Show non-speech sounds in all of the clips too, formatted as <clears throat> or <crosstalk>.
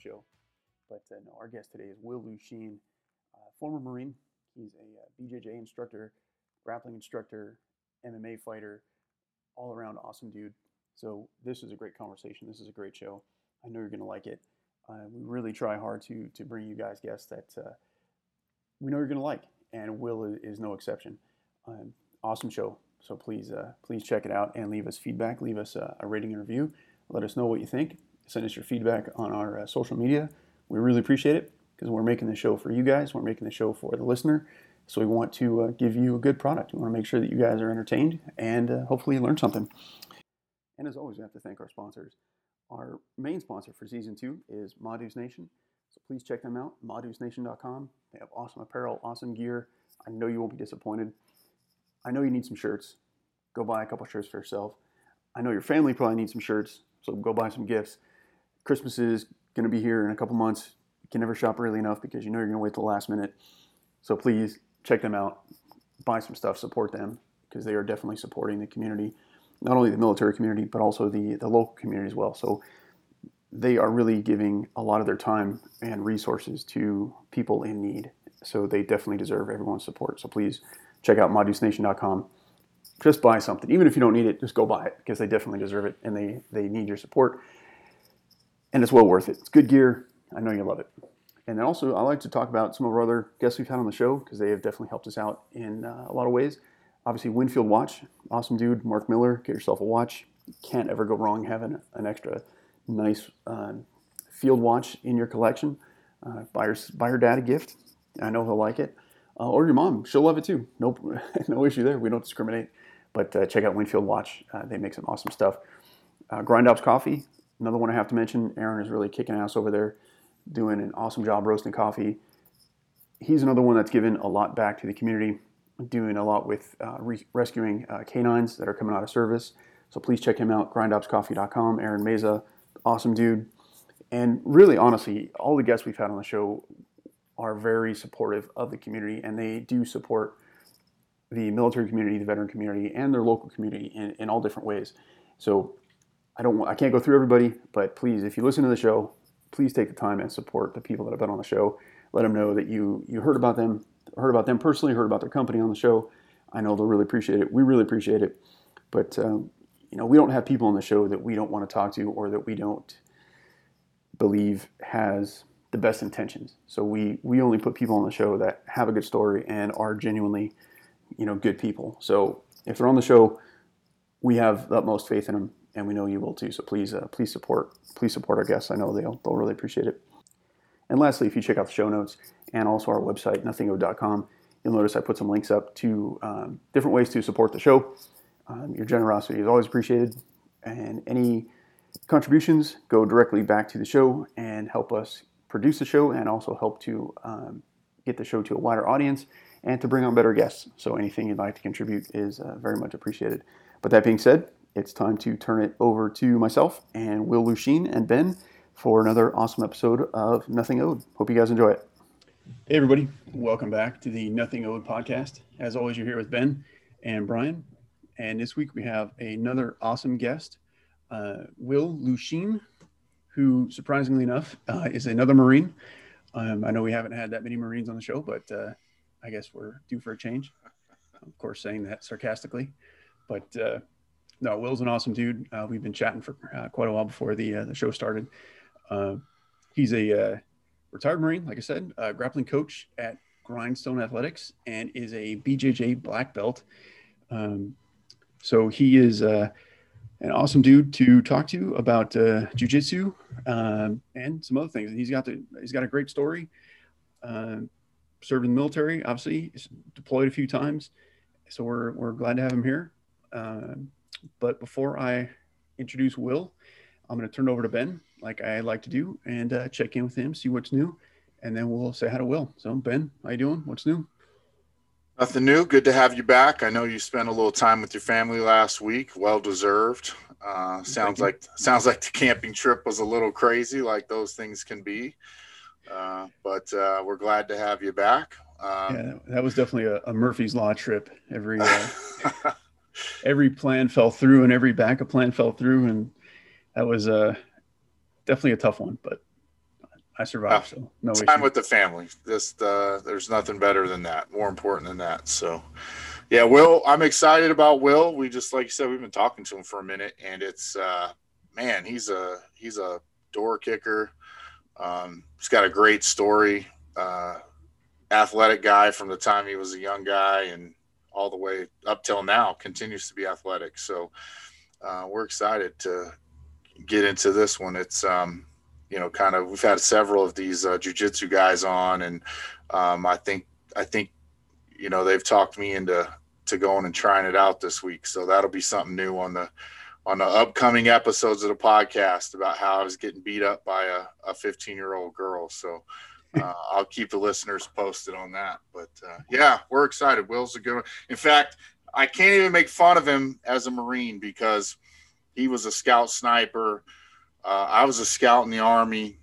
show. But uh, no, our guest today is Will Lusheen, uh, former Marine. He's a uh, BJJ instructor, grappling instructor, MMA fighter, all around awesome dude. So this is a great conversation. This is a great show. I know you're going to like it. Uh, we really try hard to to bring you guys guests that uh, we know you're going to like, and Will is, no exception. Um, awesome show. So please uh, please check it out and leave us feedback. Leave us a rating and review. Let us know what you think. Send us your feedback on our uh, social media. We really appreciate it because we're making the show for you guys. We're making the show for the listener. So we want to uh, give you a good product. We want to make sure that you guys are entertained and uh, hopefully learn something. And as always, we have to thank our sponsors. Our main sponsor for season two is Modus Nation. So please check them out, modusnation.com. They have awesome apparel, awesome gear. I know you won't be disappointed. I know you need some shirts. Go buy a couple shirts for yourself. I know your family probably needs some shirts, so go buy some gifts. Christmas is going to be here in a couple months. You can never shop early enough because you know you're going to wait till the last minute. So please check them out, buy some stuff, support them because they are definitely supporting the community not only the military community but also the the local community as well. So they are really giving a lot of their time and resources to people in need. So they definitely deserve everyone's support. So please check out modusnation.com. Just buy something, even if you don't need it. Just go buy it because they definitely deserve it and they they need your support. And it's well worth it. It's good gear. I know you love it. And then also, I like to talk about some of our other guests we've had on the show because they have definitely helped us out in uh, a lot of ways obviously Winfield Watch, awesome dude. Mark Miller, get yourself a watch. can't ever go wrong having an extra nice uh, field watch in your collection. Uh, buy, your, buy her dad a gift. I know he'll like it. Uh, or your mom, she'll love it too. Nope, <laughs> no issue there. We don't discriminate. But uh, check out Winfield Watch. Uh, they make some awesome stuff. Uh, Grind Ops Coffee, another one I have to mention. Aaron is really kicking ass over there, doing an awesome job roasting coffee. He's another one that's given a lot back to the community doing a lot with uh, re- rescuing uh, canines that are coming out of service. So please check him out, grindopscoffee.com. Aaron Meza, awesome dude. And really, honestly, all the guests we've had on the show are very supportive of the community and they do support the military community, the veteran community, and their local community in, in all different ways. So I don't I can't go through everybody, but please, if you listen to the show, please take the time and support the people that have been on the show. Let them know that you you heard about them, heard about them personally, heard about their company on the show. I know they'll really appreciate it. We really appreciate it. But um, you know, we don't have people on the show that we don't want to talk to or that we don't believe has the best intentions. So we we only put people on the show that have a good story and are genuinely, you know, good people. So if they're on the show, we have the utmost faith in them, and we know you will too. So please, uh, please support, please support our guests. I know they'll they'll really appreciate it. And lastly, if you check out the show notes and also our website, nothingowed.com, you'll notice I put some links up to um, different ways to support the show. Um, your generosity is always appreciated, and any contributions go directly back to the show and help us produce the show and also help to um, get the show to a wider audience and to bring on better guests. So anything you'd like to contribute is uh, very much appreciated. But that being said, it's time to turn it over to myself and Will Lusheen and Ben for another awesome episode of Nothing Owed. Hope you guys enjoy it. Hey, everybody. Welcome back to the Nothing Owed podcast. As always, you're here with Ben and Brian. And this week we have another awesome guest, uh, Will Lusheen, who, surprisingly enough, uh, is another Marine. Um, I know we haven't had that many Marines on the show, but uh, I guess we're due for a change. Of course, saying that sarcastically. But uh, no, Will's an awesome dude. Uh, we've been chatting for uh, quite a while before the, the show started. Uh, he's a uh, retired Marine, like I said, grappling coach at Grindstone Athletics, and is a BJJ black belt. Um, so he is uh, an awesome dude to talk to about uh, jujitsu um, and some other things. He's got the he's got a great story. Uh, served in the military, obviously, he's deployed a few times. So we're we're glad to have him here. But before I introduce Will, I'm going to turn it over to Ben like I like to do, and uh, check in with him, see what's new, and then we'll say hi to Will. So, Ben, how you doing? What's new? Nothing new. Good to have you back. I know you spent a little time with your family last week. Well deserved. Uh, sounds like sounds like the camping trip was a little crazy, like those things can be. Uh, but uh, we're glad to have you back. Um, yeah, that was definitely a, a, Murphy's Law trip. Every uh, <laughs> every plan fell through and every backup plan fell through, and that was uh, definitely a tough one. But I survived, so no time issue. with the family. This uh, there's nothing better than that, more important than that. So, yeah, Will, I'm excited about Will. We just like you said, we've been talking to him for a minute, and it's uh, man, he's a he's a door kicker. Um, he's got a great story. Uh, athletic guy from the time he was a young guy and all the way up till now continues to be athletic. So uh, we're excited to get into this one. It's um, you know, kind of we've had several of these uh, jujitsu guys on, and um, I think I think you know they've talked me into to going and trying it out this week. So that'll be something new on the on the upcoming episodes of the podcast about how I was getting beat up by a, a 15 year old girl. So uh, I'll keep the listeners posted on that. But uh, yeah, we're excited. Will's a good one. In fact, I can't even make fun of him as a Marine because he was a scout sniper. Uh, I was a scout in the Army.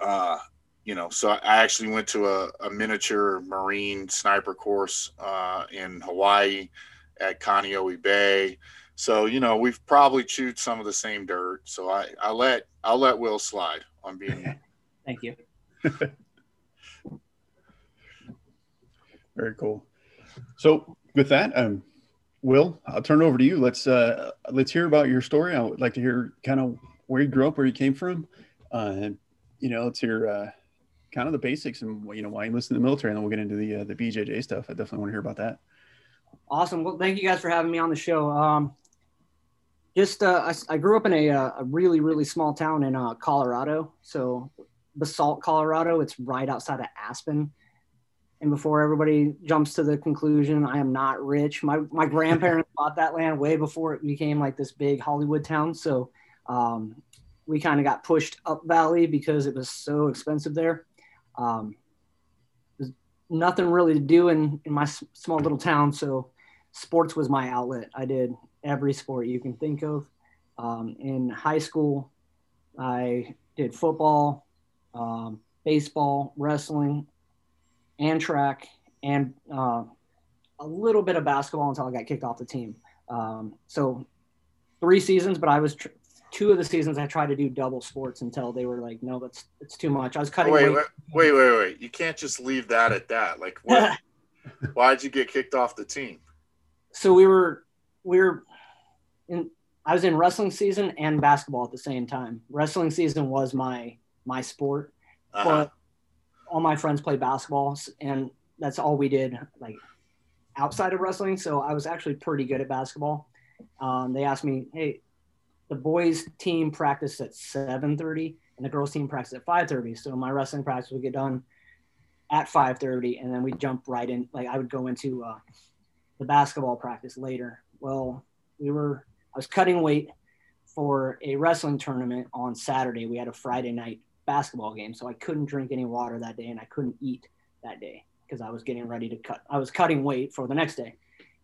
Uh, you know, so I actually went to a, a miniature Marine sniper course uh, in Hawaii at Kaneohe Bay. So you know, we've probably chewed some of the same dirt. So I, I let I'll let Will slide on being. <laughs> Thank you. <laughs> Very cool. So with that, um, Will, I'll turn it over to you. Let's uh, let's hear about your story. I would like to hear kind of where you grew up, where you came from, uh, and you know, let's hear uh, kind of the basics and you know why you enlisted in the military, and then we'll get into the uh, the BJJ stuff. I definitely want to hear about that. Awesome. Well, thank you guys for having me on the show. Um, just uh, I, I grew up in a, uh, a really really small town in uh, Colorado, so Basalt, Colorado. It's right outside of Aspen. And before everybody jumps to the conclusion, I am not rich. My my <laughs> grandparents bought that land way before it became like this big Hollywood town. So um, we kind of got pushed up valley because it was so expensive there. Um, there's nothing really to do in, in my small little town. So sports was my outlet. I did every sport you can think of. Um, in high school, I did football, um, baseball, wrestling, and track, and uh, a little bit of basketball until I got kicked off the team. Um, so three seasons, but I was tr- two of the seasons I tried to do double sports until they were like, no, that's it's too much. I was cutting Wait, wait, wait, wait, wait! You can't just leave that at that. Like, what? <laughs> Why'd you get kicked off the team? so we were we were in I was in wrestling season and basketball at the same time. Wrestling season was my my sport, Uh-huh. but all my friends played basketball and that's all we did like outside of wrestling. So I was actually pretty good at basketball. Um, they asked me, "Hey, the boys team practiced at 7:30 and the girls team practiced at 5:30." So my wrestling practice would get done at 5:30 and then we jump right in like I would go into uh, the basketball practice later. Well, we were I was cutting weight for a wrestling tournament on Saturday. We had a Friday night basketball game, so I couldn't drink any water that day and I couldn't eat that day because I was getting ready to cut. I was cutting weight for the next day,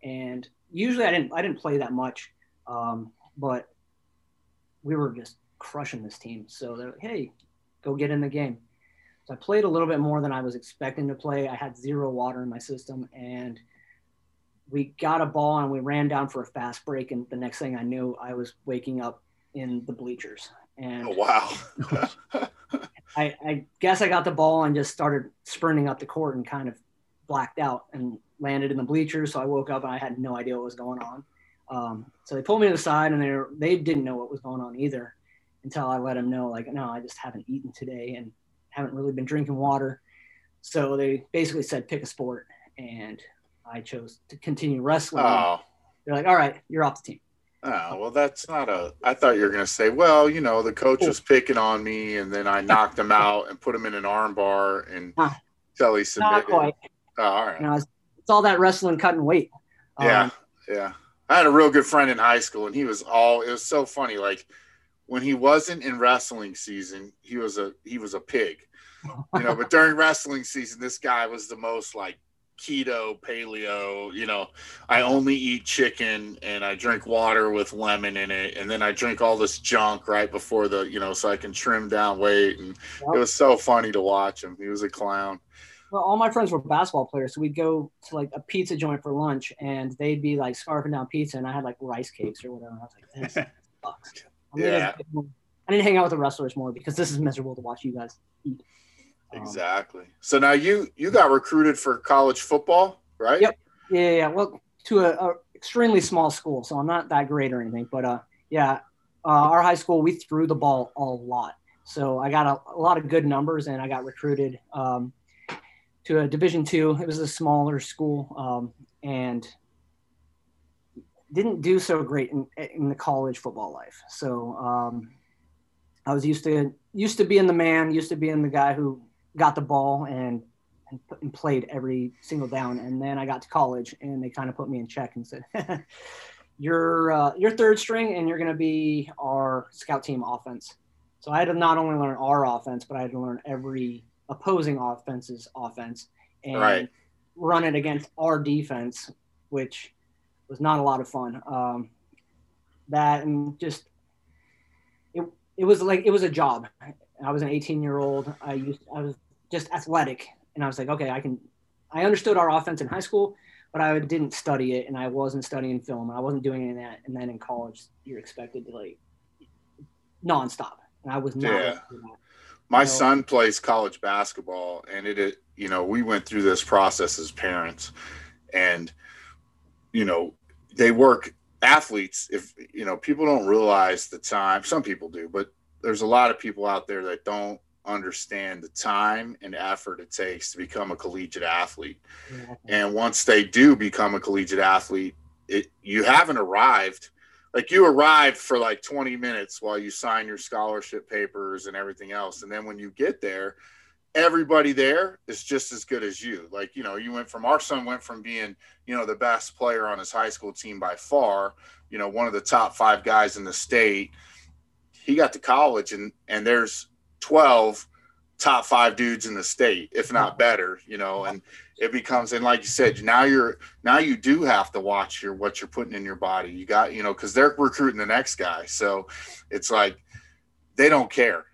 and usually I didn't I didn't play that much, um, but we were just crushing this team. So they're like, "Hey, go get in the game." So I played a little bit more than I was expecting to play. I had zero water in my system, and we got a ball and we ran down for a fast break. And the next thing I knew, I was waking up in the bleachers. And Oh, wow. <laughs> I, I guess I got the ball and just started sprinting up the court and kind of blacked out and landed in the bleachers. So I woke up and I had no idea what was going on. Um, so they pulled me to the side and they were, they didn't know what was going on either until I let them know like, no, I just haven't eaten today and haven't really been drinking water. So they basically said, pick a sport. And I chose to continue wrestling. oh. They're like, all right, you're off the team. Oh, well, that's not a. I thought you were going to say, well, you know, the coach was picking on me, and then I knocked him out and put him in an arm bar and Huh. till he Not quite. Oh, all right. You know, it's, it's all that wrestling, cutting weight. Yeah, Um, yeah. I had a real good friend in high school, and he was all. It was so funny. Like when he wasn't in wrestling season, he was a he was a pig, you know. but during wrestling season, this guy was the most like keto, paleo. You know, I only eat chicken and I drink water with lemon in it, and then I drink all this junk right before the you know, so I can trim down weight. And it was so funny to watch him. He was a clown. well, all my friends were basketball players, so we'd go to like a pizza joint for lunch, and they'd be like scarfing down pizza, and I had like rice cakes or whatever. I was like, this <laughs> sucks. I, mean, Yeah. I didn't hang out with the wrestlers more because this is miserable to watch you guys eat. Um, Exactly. So now you you got recruited for college football, right? Yep. Yeah, yeah, yeah. Well, to a, a extremely small school, so I'm not that great or anything. But uh, yeah, uh, our high school we threw the ball a lot, so I got a, a lot of good numbers, and I got recruited um, to a Division two. It was a smaller school, um, and didn't do so great in, in the college football life. So um, I was used to used to being the man, used to being the guy who got the ball and and, and played every single down. And then I got to college, and they kind of put me in check and said, <laughs> "You're uh, you're third string, and you're going to be our scout team offense." So I had to not only learn our offense, but I had to learn every opposing offense's offense and Right. run it against our defense, which was not a lot of fun. Um, that and just it, it was like it was a job. I was an 18 year old. I used I was just athletic, and I was like, okay, I can. I understood our offense in high school, but I didn't study it, and I wasn't studying film. I wasn't doing any of that. And then in college, you're expected to like nonstop, and I was not. Yeah. ready for that. My son plays college basketball, and it, it, you know, we went through this process as parents, and you know, they work athletes. If you know, people don't realize the time. Some people do, but there's a lot of people out there that don't understand the time and effort it takes to become a collegiate athlete. And once they do become a collegiate athlete, it you haven't arrived. Like you arrived for like 20 minutes while you sign your scholarship papers and everything else. And then when you get there, everybody there is just as good as you. Like, you know, you went from our son went from being, you know, the best player on his high school team by far, you know, one of the top five guys in the state. He got to college and and there's 12 top five dudes in the state, if not mm-hmm. better, you know, and it becomes and like you said now you're now you do have to watch your what you're putting in your body. You got you know because they're recruiting the next guy. So it's like they don't care.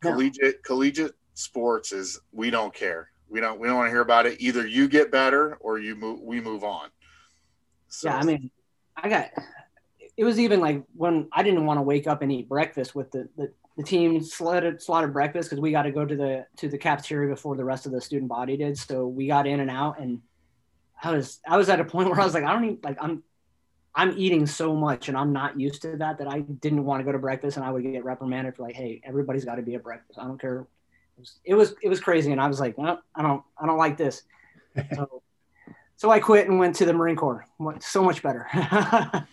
Collegiate collegiate sports is we don't care. We don't we don't want to hear about it. Either you get better or you move we move on. So, yeah, I mean, I got. It was even like when I didn't want to wake up and eat breakfast with the the, the team slaughtered slaughtered breakfast because we got to go to the to the cafeteria before the rest of the student body did. So we got in and out, and I was I was at a point <laughs> where I was like, I don't even like I'm I'm eating so much and I'm not used to that that I didn't want to go to breakfast and I would get reprimanded for like, hey, everybody's got to be at breakfast. I don't care. It was, it was it was crazy, and I was like, no, I don't I don't like this. <laughs> So, so I quit and went to the Marine Corps. So much better. <laughs>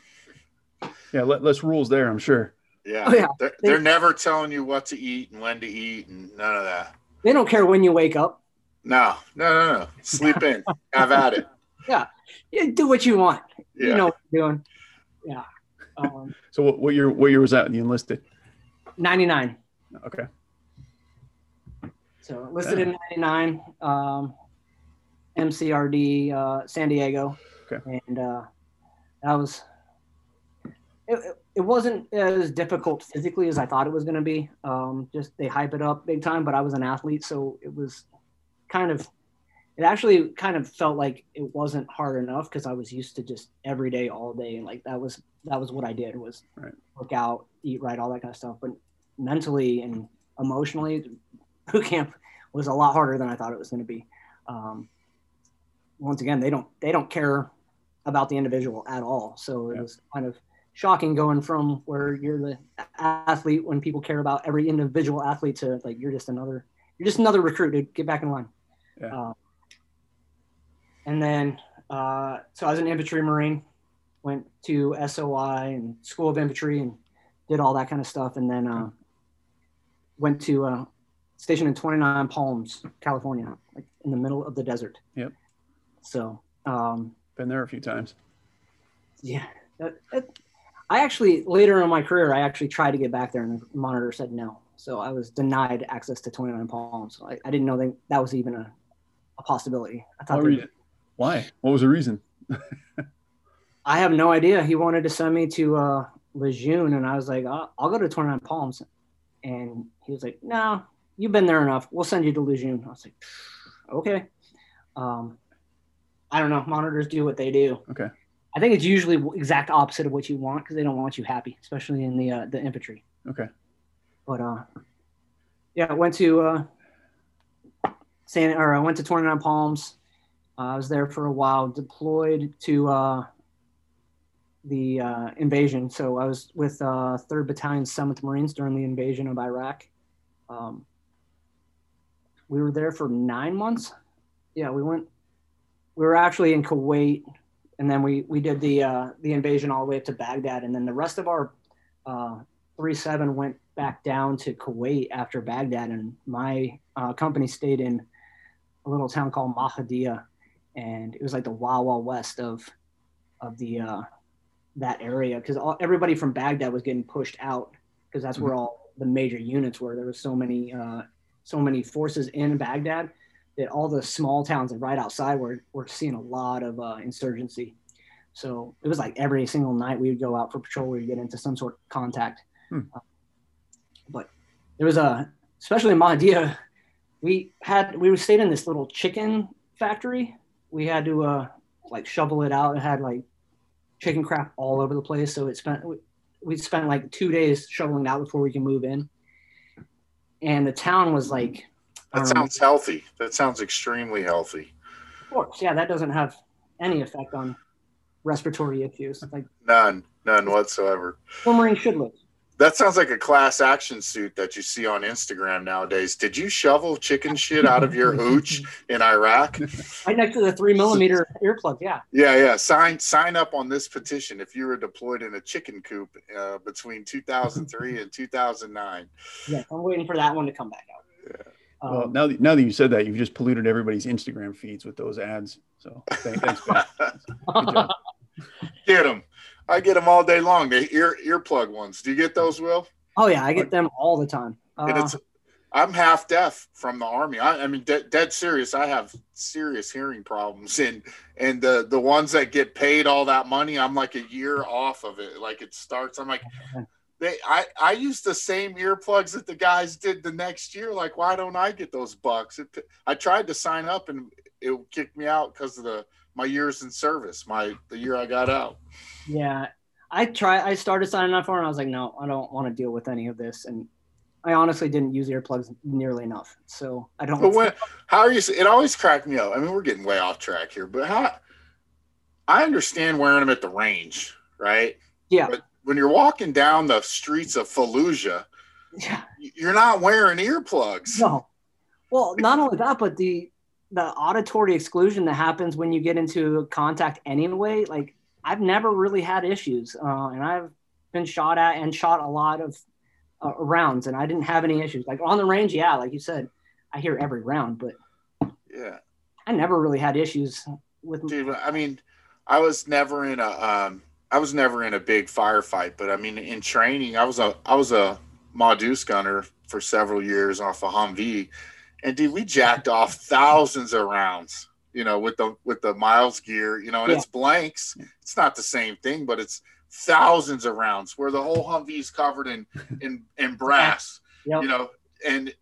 Yeah, less rules there, I'm sure. Yeah, Oh, yeah. They're, they're never telling you what to eat and when to eat and none of that they don't care when you wake up. no no no no sleep in have at it <laughs> Yeah. You do what you want. yeah You know what you're doing. Yeah. Um, <laughs> So what, what year what year was that when you enlisted? 99. Okay. So listed in 99, um, MCRD, uh, San Diego. Okay. And uh, that was, it, it- it wasn't as difficult physically as I thought it was going to be. Um, just they hype it up big time, but I was an athlete. So it was kind of, it actually kind of felt like it wasn't hard enough because I was used to just every day, all day. And like that was, that was what I did was Right. work out, eat right, all that kind of stuff. But mentally and emotionally, boot camp was a lot harder than I thought it was going to be. Um, once again, they don't they don't care about the individual at all. So it Yeah. was kind of shocking going from where you're the athlete when people care about every individual athlete to like you're just another you're just another recruit. Dude. Get back in line. Yeah. Uh, and then uh, so I was an infantry marine, went to SOI and School of Infantry and did all that kind of stuff, and then uh, went to uh, station in 29 Palms, California, like in the middle of the desert. Yep. So, um, Been there a few times. yeah, I actually later in my career, I actually tried to get back there, and the monitor said no. So I was denied access to 29 Palms. I, I didn't know that that was even a, a possibility. I thought Why, why? What was the reason? <laughs> I have no idea. He wanted to send me to uh, Lejeune, and I was like, I'll, I'll go to 29 Palms. And he was like, No, you've been there enough. We'll send you to Lejeune. I was like, okay. Um, I don't know. Monitors do what they do. Okay. I think it's usually exact opposite of what you want because they don't want you happy, especially in the uh, the infantry. Okay. But uh, yeah, I went to uh, San or I went to 29 Palms. Uh, I was there for a while, deployed to uh, the uh, invasion. So I was with uh, 3rd Battalion 7th Marines during the invasion of Iraq. Um, we were there for nine months. Yeah, we went. We were actually in Kuwait, and then we we did the uh, the invasion all the way up to Baghdad, and then the rest of our uh, three seven went back down to Kuwait after Baghdad, and my uh, company stayed in a little town called Mahdiya, and it was like the Wild Wild West of of the uh, that area. Because everybody from Baghdad was getting pushed out because that's where all the major units were. There was so many uh, so many forces in Baghdad that all the small towns and right outside were were seeing a lot of uh, insurgency. So it was like every single night we would go out for patrol, we'd get into some sort of contact. Hmm. Uh, but there was a, especially in Mahdiya, we had we stayed in this little chicken factory. We had to uh, like shovel it out. It had like chicken crap all over the place. So it spent we, we spent like two days shoveling out before we can move in. And the town was like That um, sounds healthy. That sounds extremely healthy. Of course, yeah, that doesn't have any effect on respiratory issues. Like None, none whatsoever. where Marines should live. That sounds like a class action suit that you see on Instagram nowadays. Did you shovel chicken <laughs> shit out of your hooch in Iraq? Right next to the three millimeter earplug. Yeah. Yeah, yeah. Sign sign up on this petition if you were deployed in a chicken coop uh, between 2003 and 2009. Yeah. I'm waiting for that one to come back out. Um, Well, now that, now that you said that, you've just polluted everybody's Instagram feeds with those ads. So thank, thanks, Ben. <laughs> Get them. I get them all day long. The ear earplug ones. Do you get those, Will? oh yeah, I get them all the time. and Uh, it's I'm half deaf from the army. I, I mean, dead, dead serious. I have serious hearing problems, and and the the ones that get paid all that money, I'm like a year off of it. Like it starts, I'm like, they I I used the same earplugs that the guys did the next year. Like, why don't I get those bucks? It, I tried to sign up, and it kicked me out because of the my years in service. My the year I got out. yeah, I try. I started signing up for it. and I was like, no, I don't want to deal with any of this. And I honestly didn't use earplugs nearly enough, so I don't. But when, <laughs> how are you? It always cracked me up. I mean, we're getting way off track here, but how? I understand wearing them at the range, right? Yeah. But when you're walking down the streets of Fallujah, yeah. you're not wearing earplugs. No. Well, not only that, but the the auditory exclusion that happens when you get into contact anyway. Like I've never really had issues, uh, and I've been shot at and shot a lot of uh, rounds, and I didn't have any issues. Like on the range, yeah, like you said, I hear every round, but Yeah, I never really had issues with. dude. I mean, I was never in a. Um, I was never in a big firefight, but I mean, in training, I was a. I was a Ma Deuce gunner for several years off a Humvee, and dude, we jacked off <laughs> thousands of rounds. You know, with the with the miles gear, you know, and Yeah. it's blanks. It's not the same thing, but it's thousands of rounds where the whole Humvee is covered in <laughs> in in brass. Yep. You know, and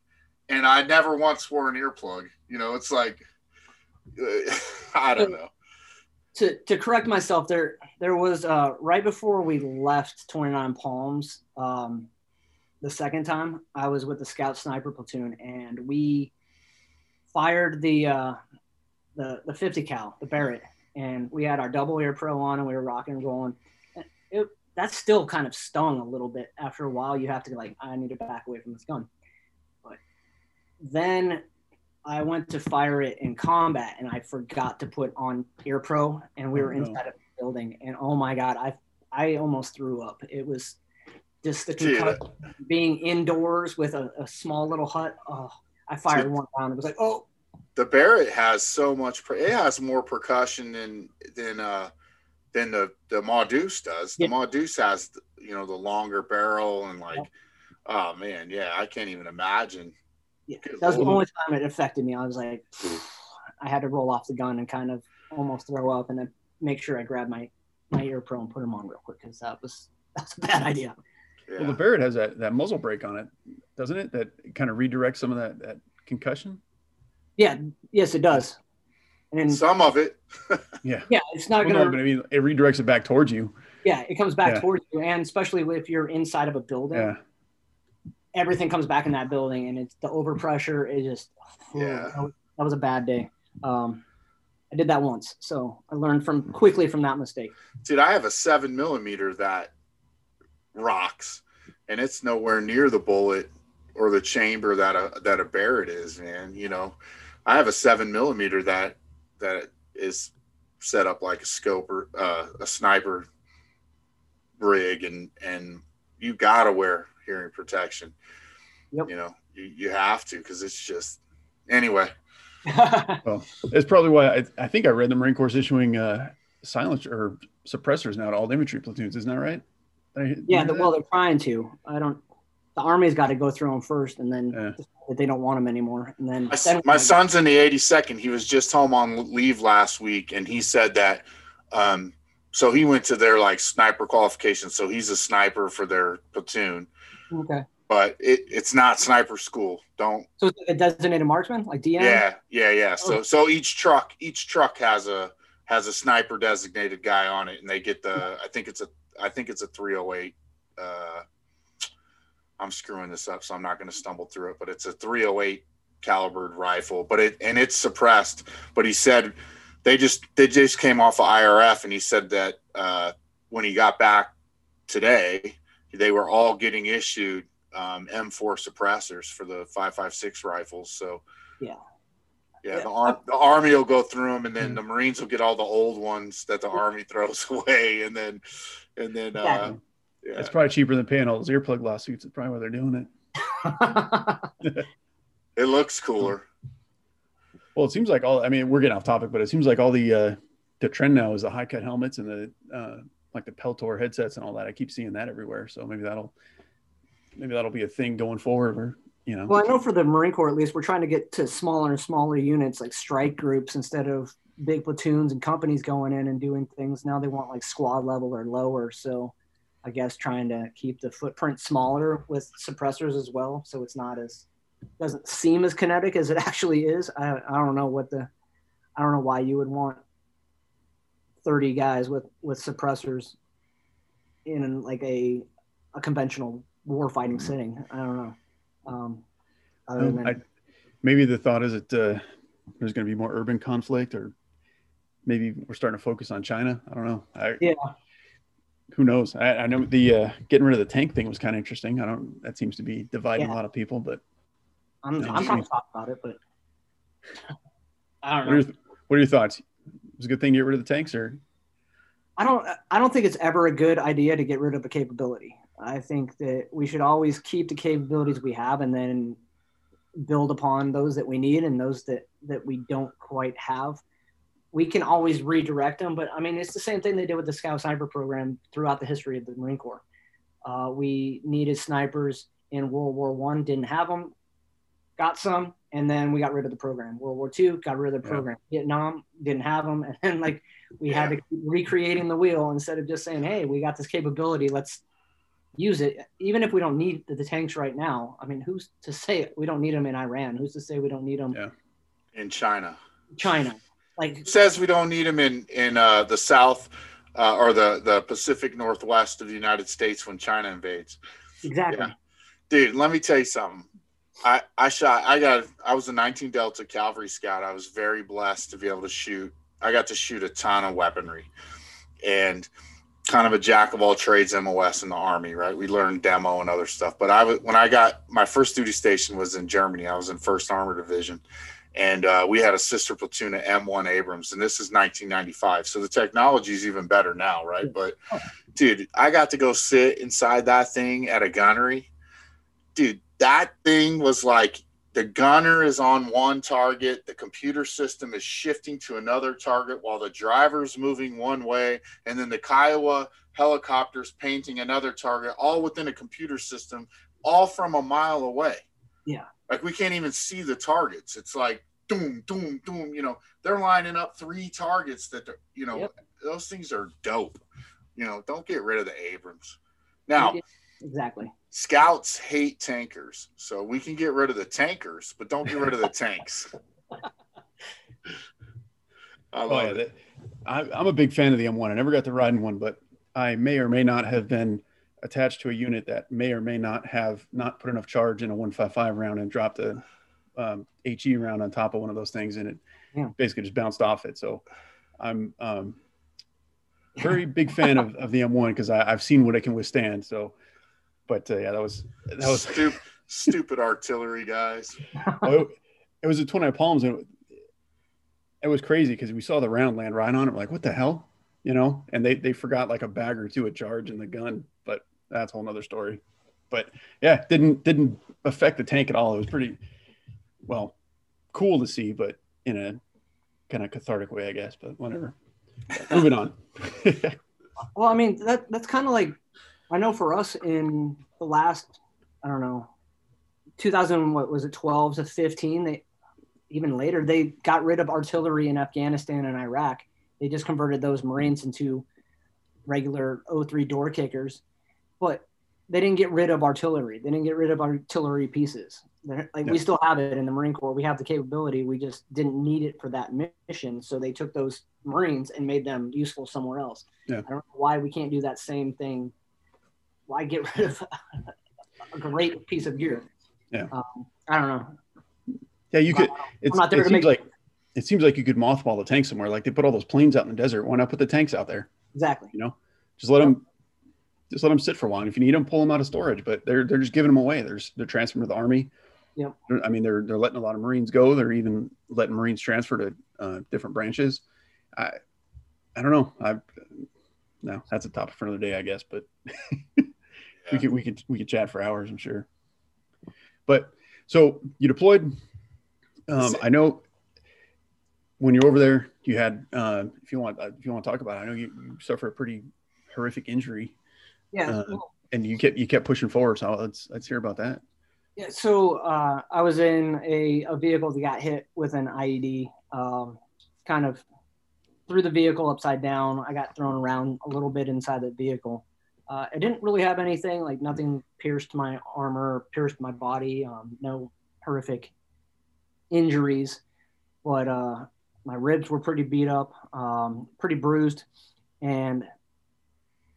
and I never once wore an earplug. You know, it's like <laughs> I don't know. To to correct myself there there was uh right before we left 29 palms um the second time i was with the scout sniper platoon and we fired the uh the the 50 cal the barrett and we had our double ear pro on and we were rocking and rolling. It, that still kind of stung a little bit after a while. You have to like i need to back away from this gun. But then I went to fire it in combat and I forgot to put on Ear Pro and we Oh, were no. inside of the building and oh my god, I I almost threw up. It was just the concussion, being indoors with a, a small little hut. Oh, I fired one round. It was like, oh, the Barrett has so much. Per- it has more percussion than than uh than the the Ma Deuce does. The Yeah. Ma Deuce has you know the longer barrel and like, oh man, yeah, I can't even imagine. Yeah. That was the only time it affected me. I was like, <sighs> I had to roll off the gun and kind of almost throw up and then make sure I grabbed my my Ear Pro and put them on real quick because that was <laughs> that's a bad <laughs> idea. Yeah. Well, the Barrett has that, that muzzle brake on it, doesn't it? That kind of redirects some of that, that concussion. Yeah, yes, it does. And Some of it. <laughs> Yeah. Yeah, it's not Well, gonna. no, but I mean, it redirects it back towards you. yeah, it comes back Yeah. towards you, and especially if you're inside of a building, Yeah. Everything comes back in that building, and it's the overpressure is just. Yeah. that, was, a bad day. Um, I did that once, so I learned from quickly from that mistake. Dude, I have a seven millimeter that rocks, and it's nowhere near the bullet or the chamber that a that a Barrett is, man. You know, I have a seven millimeter that that is set up like a scoper, uh, a sniper rig, and and you gotta wear hearing protection. Yep. You know, you, you have to because it's just anyway. <laughs> well, it's probably why I, I think I read the Marine Corps issuing uh, silence or suppressors now to all the infantry platoons. Isn't that right? I- yeah, remember the, well, they're trying to. I don't. The army's got to go through them first, and then Yeah. that they don't want them anymore, and then My, then my son's in the 82nd. He was just home on leave last week, and he said that. Um, so he went to their like sniper qualification. So he's a sniper for their platoon, Okay, but it, it's not sniper school. Don't. so it's a designated marksman, like DM. Yeah, yeah, yeah. So Oh. so each truck each truck has a has a sniper designated guy on it, and they get the. I think it's a I think it's a 308. Uh, I'm screwing this up, so I'm not going to stumble through it. But it's a 308 calibered rifle, but it and it's suppressed. But he said they just they just came off of IRF, and he said that uh, when he got back today, they were all getting issued um, M4 suppressors for the 556 rifles. So Yeah. yeah, Yeah. the, ar- the army will go through them, and then Mhm. the Marines will get all the old ones that the army throws <laughs> away, and then and then uh, yeah, It's probably cheaper than paying all those earplug lawsuits. That's probably why they're doing it. <laughs> it looks cooler. Well, it seems like all. I mean, we're getting off topic, but it seems like all the uh, the trend now is the high cut helmets and the uh, like the Peltor headsets and all that. I keep seeing that everywhere. So maybe that'll maybe that'll be a thing going forward. Where you know, well, I know for the Marine Corps, at least, we're trying to get to smaller and smaller units, like strike groups, instead of big platoons and companies going in and doing things. Now they want like squad level or lower. So, I guess trying to keep the footprint smaller with suppressors as well, so it's not as doesn't seem as kinetic as it <laughs> actually is. I, I don't know what the I don't know why you would want 30 guys with with suppressors in like a a conventional warfighting setting. I don't know. Um, other than, I, maybe the thought is that uh, there's going to be more urban conflict, or maybe we're starting to focus on China. I don't know. I, Yeah. Who knows? I, I know the uh, getting rid of the tank thing was kind of interesting. I don't. That seems to be dividing Yeah. a lot of people. But I'm No, I'm sure. not talking about it, but <laughs> I don't are know. your, what are your thoughts? Was a good thing to get rid of the tanks, or I don't I don't think it's ever a good idea to get rid of a capability. I think that we should always keep the capabilities we have and then build upon those that we need and those that that we don't quite have. We can always redirect them, but I mean it's the same thing they did with the Scout Sniper program throughout the history of the Marine Corps. Uh, we needed snipers in World War One, didn't have them, got some, and then we got rid of the program. World War II got rid of the Yeah. program. Vietnam didn't have them, <laughs> and then like we had to keep recreating the wheel instead of just saying, "Hey, we got this capability. Let's use it." Even if we don't need the, the tanks right now, I mean, who's to say we don't need them in Iran? Who's to say we don't need them Yeah. in China. China? Like, It says we don't need them in in uh, the South uh, or the the Pacific Northwest of the United States when China invades. exactly. Yeah. Dude, let me tell you something. I I shot. I got. I was a 19 Delta Cavalry Scout. I was very blessed to be able to shoot. I got to shoot a ton of weaponry, and kind of a jack of all trades MOS in the Army. Right. We learned demo and other stuff. But I was when I got my first duty station was in Germany. I was in First Armor Division, and uh, we had a sister platoon of M1 Abrams, and this is 1995. So the technology is even better now, right? But dude, I got to go sit inside that thing at a gunnery. Dude, that thing was like the gunner is on one target, the computer system is shifting to another target while the driver's moving one way, and then the Kiowa helicopter's painting another target, all within a computer system, all from a mile away. Yeah. Like we can't even see the targets. It's like doom, doom, doom. You know, they're lining up three targets that, they're- you know, Yep. those things are dope. You know, don't get rid of the Abrams. Now, exactly. Scouts hate tankers, so we can get rid of the tankers, but don't get rid of the tanks. <laughs> I Oh love yeah, it. that, I, I'm a big fan of the M1. I never got to ride in one, but I may or may not have been attached to a unit that may or may not have not put enough charge in a 155 round and dropped a um, HE round on top of one of those things, and it Yeah. basically just bounced off it. So I'm um, very big fan of, of the M1 because I've seen what it can withstand. So, but uh, yeah, that was that was stupid, stupid artillery guys. <laughs> oh, it, it was at 29 Palms, and it, it was crazy because we saw the round land right on it. We're like, what the hell, you know? And they they forgot like a bag or two of charge in the gun, but that's a whole nother story. But yeah, didn't didn't affect the tank at all. It was pretty well cool to see, but in a kind of cathartic way, I guess. But whatever. Moving on. <laughs> Well, I mean that that's kind of like I know for us in the last I don't know 2000 what was it 12 to 15 they even later they got rid of artillery in Afghanistan and Iraq. They just converted those Marines into regular O3 door kickers, but they didn't get rid of artillery. They didn't get rid of artillery pieces. They're, like No. we still have it in the Marine Corps. We have the capability. We just didn't need it for that mission. So they took those Marines and made them useful somewhere else. Yeah. I don't know why we can't do that same thing. Why get rid of a great piece of gear? Yeah. Um, I don't know. yeah, you could. It's, not there it to seems make- like it seems like you could mothball the tank somewhere. Like they put all those planes out in the desert. Why not put the tanks out there? Exactly. you know just let them just let them sit for a while And if you need them pull them out of storage but they're they're just giving them away there's they're transferring to the army Yeah. I mean they're they're letting a lot of marines go they're even letting marines transfer to uh, different branches i i don't know i no that's a topic for another day i guess but <laughs> we could we could we could chat for hours i'm sure. But so you deployed um i know when you're over there you had uh if you want if you want to talk about it i know you, you suffered a pretty horrific injury Yeah. Uh, well, and you kept you kept pushing forward so let's let's hear about that. Yeah, so uh, I was in a, a vehicle that got hit with an IED, um, kind of threw the vehicle upside down. I got thrown around a little bit inside the vehicle. Uh, I didn't really have anything, like nothing pierced my armor, pierced my body, um, no horrific injuries, but uh, my ribs were pretty beat up, um, pretty bruised, and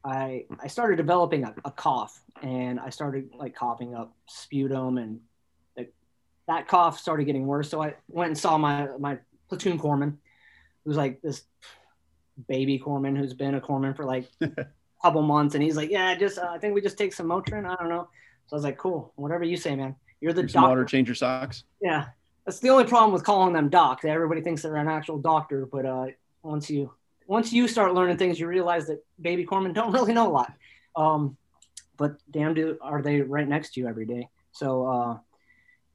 I I started developing a, a cough, and I started like coughing up sputum, and it, that cough started getting worse. So I went and saw my my platoon corpsman, who's like this baby corpsman who's been a corpsman for like a <laughs> couple months, and he's like, "Yeah, just uh, I think we just take some Motrin. I don't know." So I was like, "Cool, whatever you say, man. You're the some water doctor." change your socks Yeah, that's the only problem with calling them doc. Everybody thinks they're an actual doctor, but uh, once you once you start learning things, you realize that baby corpsmen don't <laughs> really know a lot. Um, but damn, do are they right next to you every day? So uh,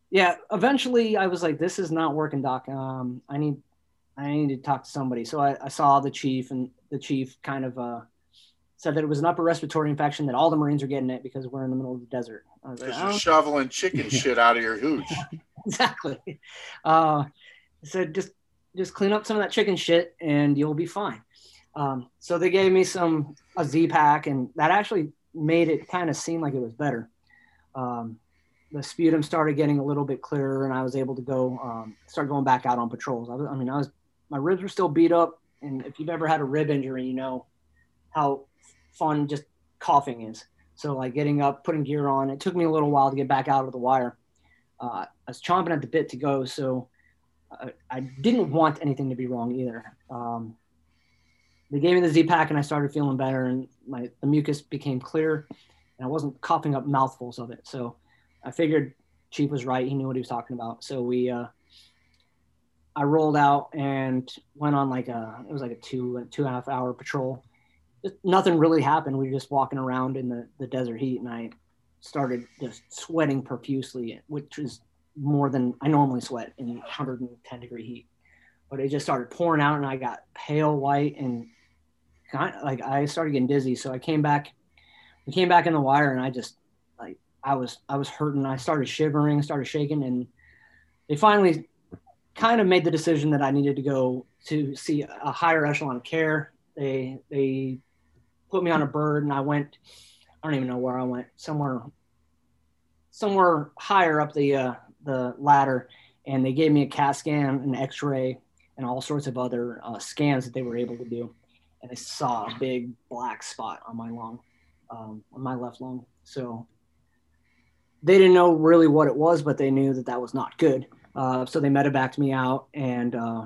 yeah, eventually I was like, this is not working, doc. Um, I need I need to talk to somebody. So I, I saw the chief, and the chief kind of uh, said that it was an upper respiratory infection that all the Marines are getting it because we're in the middle of the desert. Was like, "Oh, you're shoveling chicken <laughs> shit out of your hooch. <laughs> exactly. Uh, so just just clean up some of that chicken shit and you'll be fine. Um, so they gave me some a Z pack and that actually made it kind of seem like it was better. Um, the sputum started getting a little bit clearer and I was able to go um, start going back out on patrols. I, was, I mean, I was my ribs were still beat up, and if you've ever had a rib injury, you know how fun just coughing is. So like getting up, putting gear on, it took me a little while to get back out of the wire uh, I was chomping at the bit to go, so I, I didn't want anything to be wrong either. Um, they gave me the Z pack, and I started feeling better, and my the mucus became clear, and I wasn't coughing up mouthfuls of it. So I figured Chief was right; he knew what he was talking about. So we, uh, I rolled out and went on like a it was like a two a two and a half hour patrol. Just, nothing really happened. We were just walking around in the the desert heat, and I started just sweating profusely, which is more than I normally sweat in 110 degree heat. But it just started pouring out, and I got pale white and kind of like I started getting dizzy. So I came back, we came back in the wire, and I just like I was I was hurting. I started shivering, started shaking, and they finally kind of made the decision that I needed to go to see a higher echelon of care. They they put me on a bird, and I went. I don't even know where I went. Somewhere, somewhere higher up the uh, the ladder, and they gave me a CAT scan, an X-ray, and all sorts of other uh, scans that they were able to do, and they saw a big black spot on my lung, um, on my left lung. So they didn't know really what it was, but they knew that that was not good. Uh, so they medevaced me out and uh,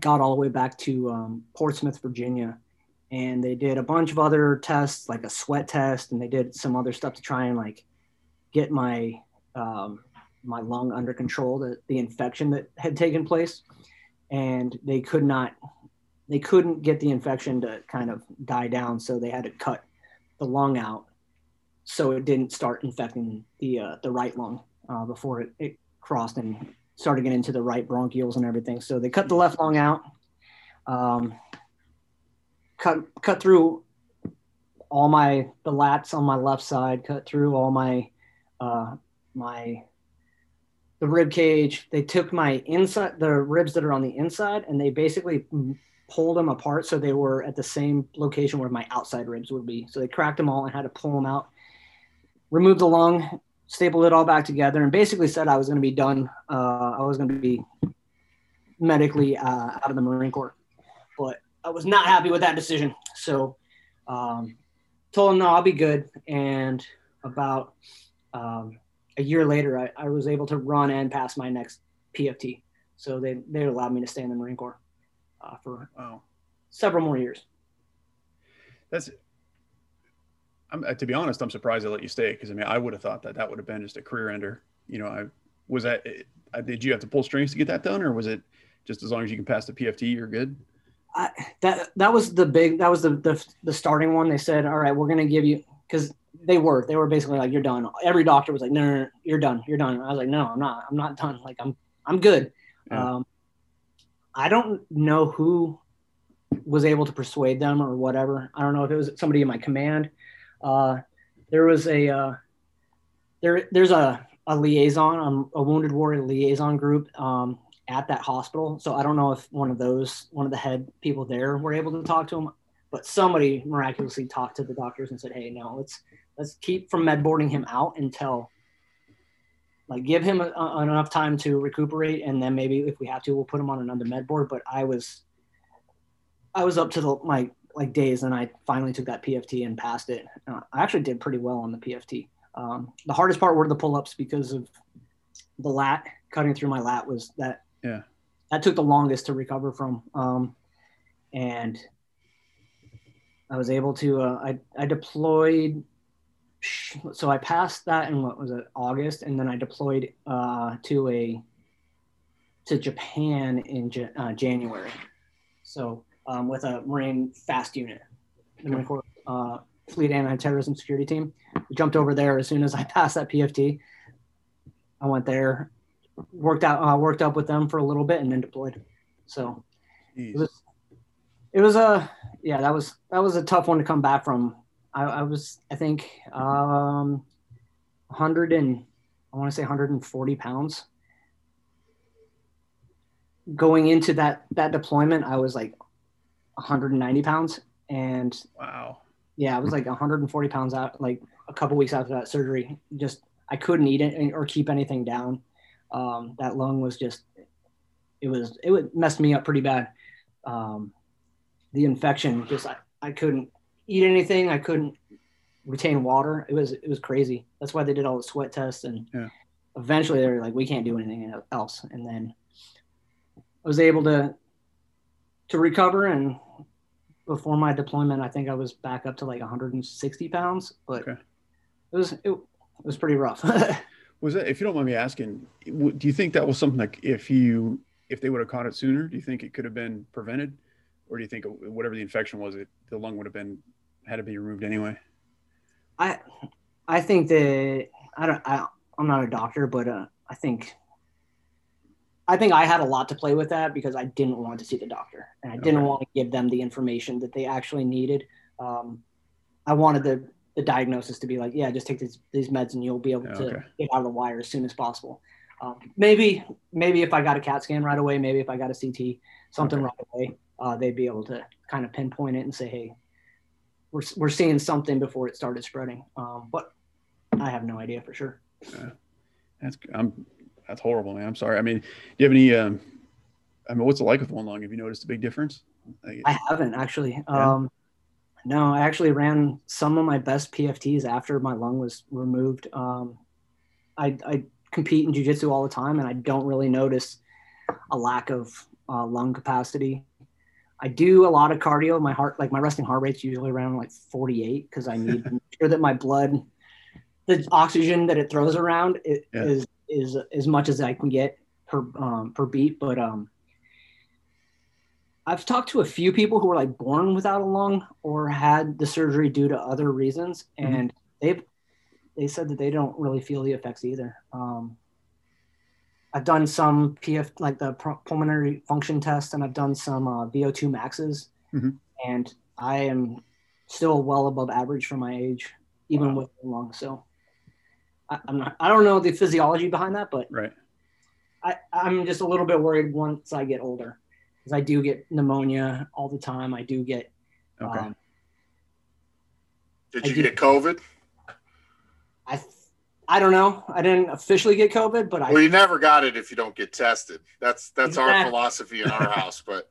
got all the way back to um, Portsmouth, Virginia. And they did a bunch of other tests, like a sweat test, and they did some other stuff to try and like get my um, my lung under control, the, the infection that had taken place. And they could not, they couldn't get the infection to kind of die down, so they had to cut the lung out so it didn't start infecting the uh, the right lung uh, before it, it crossed and started getting into the right bronchioles and everything. So they cut the left lung out, um, cut cut through all my the lats on my left side, cut through all my uh, my the rib cage. They took my inside the ribs that are on the inside, and they basically pulled them apart so they were at the same location where my outside ribs would be. So they cracked them all and had to pull them out removed the lung, stapled it all back together, and basically said I was going to be done. Uh, I was going to be medically uh, out of the Marine Corps. But I was not happy with that decision. So um, told him, no, I'll be good. And about um, a year later, I, I, was able to run and pass my next PFT. So they, they allowed me to stay in the Marine Corps uh, for wow. several more years. That's I'm, uh, to be honest, I'm surprised they let you stay because I mean, I would have thought that that would have been just a career ender. You know, I was that. I, did you have to pull strings to get that done, or was it just as long as you can pass the PFT, you're good? I, that that was the big. That was the the, the starting one. They said, "All right, we're going to give you," because they were they were basically like, "You're done." Every doctor was like, "No, no, no you're done. You're done." I was like, "No, I'm not. I'm not done. Like, I'm I'm good." Yeah. Um, I don't know who was able to persuade them or whatever. I don't know if it was somebody in my command uh, there was a uh, there there's a, a liaison, um, a wounded warrior liaison group um, at that hospital. So I don't know if one of those one of the head people there were able to talk to him, but somebody miraculously talked to the doctors and said, "Hey, no, let's let's keep from med boarding him out until." Like give him a, a, enough time to recuperate, and then maybe if we have to, we'll put him on another med board. But I was, I was up to the my like days, and I finally took that PFT and passed it. Uh, I actually did pretty well on the PFT. Um, the hardest part were the pull-ups because of the lat cutting through my lat was that yeah that took the longest to recover from um, and i was able to uh, I, I deployed so i passed that in what was it august and then i deployed uh, to a to japan in uh, january so um, with a Marine fast unit, the Marine Corps uh, Fleet Anti-Terrorism Security Team. We jumped over there as soon as I <laughs> passed that PFT. I went there, worked out, uh, worked up with them for a little bit, and then deployed. So Jeez. it was, it was a yeah, that was that was a tough one to come back from. I, I was I think um, 100 and I want to say 140 pounds. Going into that that deployment, I was like 190 pounds. And wow. yeah i was like 140 pounds out like a couple weeks after that surgery. Just i couldn't eat it or keep anything down. Um, that lung was just it was it would messed me up pretty bad. Um, the infection just I, I couldn't eat anything. I couldn't retain water. It was it was crazy. That's why they did all the sweat tests and yeah. eventually they were like we can't do anything else. And then i was able to to recover and before my deployment, I think I was back up to like 160 pounds, but okay. it was it, it, was pretty rough. <laughs> was that, if you don't mind me asking, do you think that was something like if you if they would have caught it sooner, do you think it could have been prevented, or do you think whatever the infection was, it the lung would have been had to be removed anyway? I I think that I don't I I'm not a doctor, but uh, I think I think I had a lot to play with that because I didn't want to see the doctor and I didn't okay. want to give them the information that they actually needed. Um, I wanted the, the diagnosis to be like, yeah, just take these, these meds and you'll be able to get out of the wire as soon as possible. Um, maybe, maybe if I got a CAT scan right away, maybe if I got a CT, something okay. right away, uh, they'd be able to kind of pinpoint it and say, hey, we're, we're seeing something before it started spreading. Um, but I have no idea for sure. Yeah. That's I'm That's horrible, man. I'm sorry. I mean, do you have any? Um, I mean, what's it like with one lung? Have you noticed a big difference? I haven't actually. Yeah. Um, no, I actually ran some of my best PFTs after my lung was removed. Um, I, I compete in jujitsu all the time, and I don't really notice a lack of uh, lung capacity. I do a lot of cardio. My heart, like my resting heart rate's usually around like 48 because I need to <laughs> make sure that my blood, the oxygen that it throws around, it Yeah. is is as much as I can get per um, per beat. But um, I've talked to a few people who were like born without a lung or had the surgery due to other reasons, Mhm. and they've they said that they don't really feel the effects either. Um, I've done some PF like the pulmonary function test, and I've done some uh, VO2 maxes, Mhm. and I am still well above average for my age, even Wow. with the lung. So I, I'm not. I don't know the physiology behind that, but right. I, I'm just a little bit worried once I get older because I do get pneumonia all the time. I do get. Okay. Um, Did you do- get COVID? I I don't know. I didn't officially get COVID, but I Well, you never got it if you don't get tested. That's that's our philosophy in our <laughs> house. But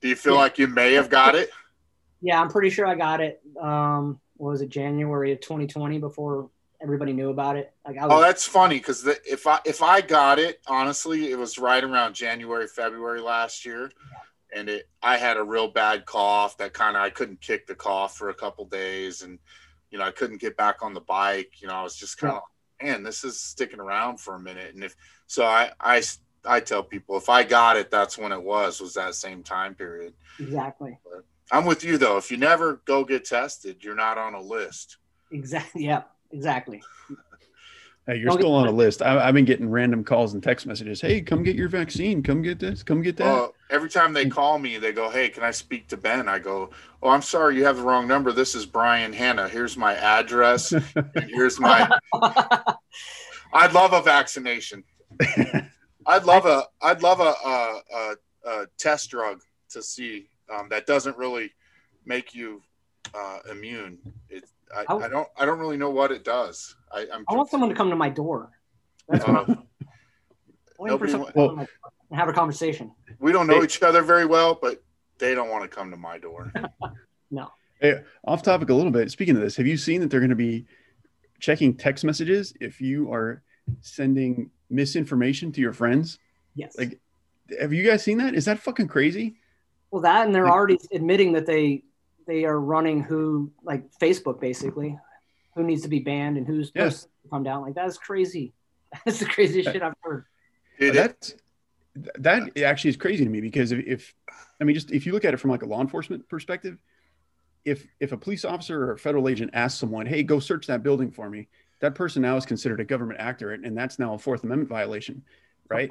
do you feel Yeah. like you may have got it? yeah, I'm pretty sure I got it. Um, what was it January of 2020 before everybody knew about it? Like I oh, was. Oh, that's funny because if I if I got it, honestly, it was right around January, February last year, and it I had a real bad cough that kind of I couldn't kick the cough for a couple days, and you know I couldn't get back on the bike. You know I was just kind of man, this is sticking around for a minute, and if so, I I I tell people if I got it, that's when it was was that same time period. exactly. I'm with you though. If you never go get tested, you're not on a list. Exactly. <laughs> Yeah. Exactly. Hey, you're Don't still on a list. I, I've been getting random calls and text messages. Hey, come get your vaccine. Come get this. Come get that. Well, every time they call me, they go, "Hey, can I speak to Ben?" I go, "Oh, I'm sorry, you have the wrong number. This is Brian Hanna. Here's my address. and <laughs> here's my. <laughs> I'd love a vaccination. <laughs> I'd love a. I'd love a a, a, a test drug to see um, that doesn't really make you uh, immune. It. I, I- I don't. I don't really know what it does. I, I'm. I want someone to come to my door. That's what I'm uh, for someone wa- to come to my door and have a conversation. we don't know Hey. each other very well, but they don't want to come to my door. <laughs> Hey, off topic a little bit. Speaking of this, have you seen that they're going to be checking text messages if you are sending misinformation to your friends? Yes. Like, have you guys seen that? Is that fucking crazy? Well, that and they're Like- already admitting that they they are running who like Facebook basically, who needs to be banned and who's Yeah. supposed to come down. Like that's crazy. <laughs> That's the craziest shit I've heard. Did it? That's that actually is crazy to me because if, if I mean just if you look at it from like a law enforcement perspective, if if a police officer or a federal agent asks someone, "Hey, go search that building for me," that person now is considered a government actor, and that's now a Fourth Amendment violation, right?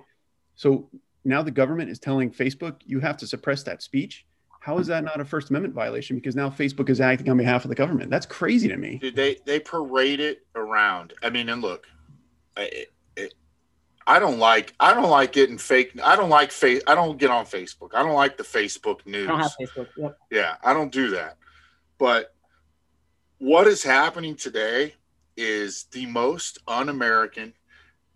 So now the government is telling Facebook you have to suppress that speech. How is that not a First Amendment violation? Because now Facebook is acting on behalf of the government. That's crazy to me. Dude, they they parade it around. I mean, and look, I, it, it, I don't like I don't like getting fake. I don't like face. I don't get on Facebook. I don't like the Facebook news. I news. don't have Facebook. Yep. Yeah, I don't do that. But what is happening today is the most un-American.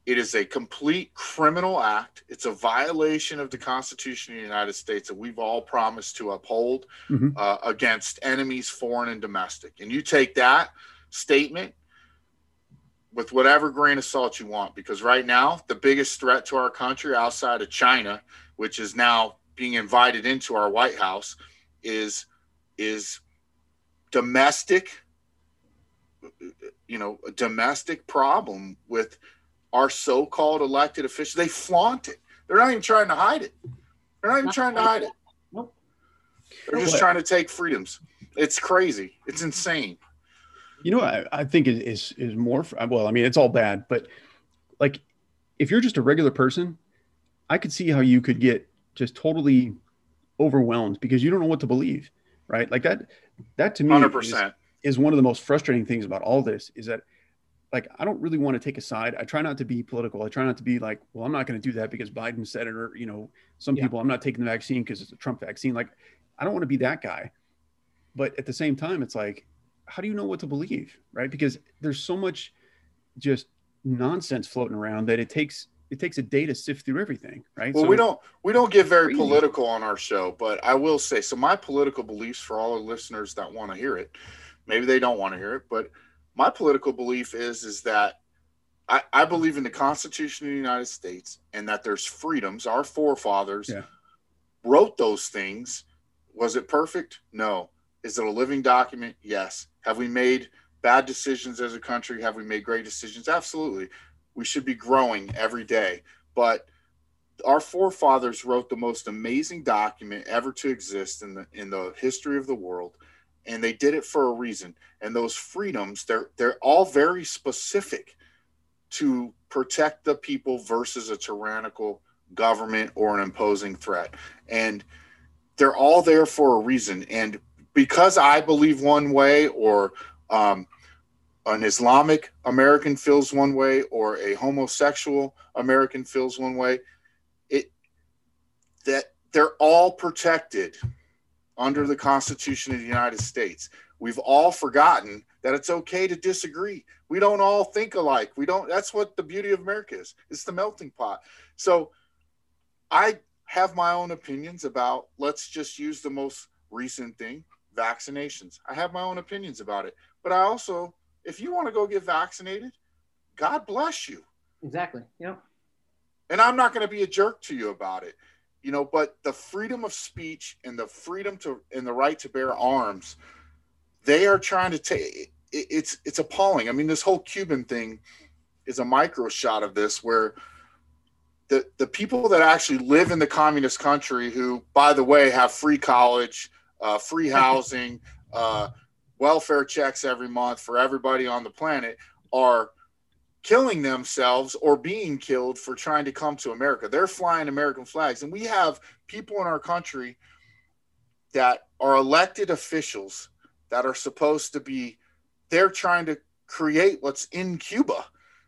It is a complete criminal act. It's a violation of the Constitution of the United States that we've all promised to uphold Mhm. uh, against enemies, foreign and domestic. And you take that statement with whatever grain of salt you want, because right now the biggest threat to our country outside of China, which is now being invited into our White House, is is domestic you know a domestic problem with our so-called elected officials they flaunt it they're not even trying to hide it they're not even Not trying to hide it Nope. they're just What? trying to take freedoms it's crazy it's insane You know, I, I think is is is more. Well, I mean, it's all bad, but like, if you're just a regular person, I could see how you could get just totally overwhelmed because you don't know what to believe, right? Like that. That to me 100% is one of the most frustrating things about all this is that, like, I don't really want to take a side. I try not to be political. I try not to be like, well, I'm not going to do that because Biden said it, or you know, some Yeah. people, I'm not taking the vaccine because it's a Trump vaccine. Like, I don't want to be that guy. But at the same time, it's like, how do you know what to believe right because there's so much just nonsense floating around that it takes it takes a day to sift through everything, right? Well, So- we don't we don't get very Crazy. political on our show, but I will say so. My political beliefs for all the listeners that want to hear it, maybe they don't want to hear it, but my political belief is is that I, I believe in the Constitution of the United States and that there's freedoms. Our forefathers Yeah. wrote those things. Was it perfect? No. Is it a living document? Yes. Have we made bad decisions as a country? Have we made great decisions? Absolutely. We should be growing every day. But our forefathers wrote the most amazing document ever to exist in the in the history of the world and they did it for a reason. And those freedoms they're they're all very specific to protect the people versus a tyrannical government or an imposing threat. And they're all there for a reason. And because i believe one way or um, an islamic american feels one way or a homosexual american feels one way it that they're all protected under the constitution of the united states. We've all forgotten that it's okay to disagree. We don't all think alike. We don't that's what the beauty of america is. It's the melting pot. So i have my own opinions about let's just use the most recent thing vaccinations. I have my own opinions about it. But i also if you want to go get vaccinated god bless you. Exactly. Yeah. and I'm not going to be a jerk to you about it, you know. But the freedom of speech and the freedom to and the right to bear arms, they are trying to take. It, it's it's appalling. I mean, this whole Cuban thing is a micro shot of this, where the the people that actually live in the communist country, who by the way have free college, uh, free <laughs> housing, uh, welfare checks every month for everybody on the planet, are killing themselves or being killed for trying to come to America. They're flying American flags. And we have people in our country that are elected officials that are supposed to be, they're trying to create what's in Cuba.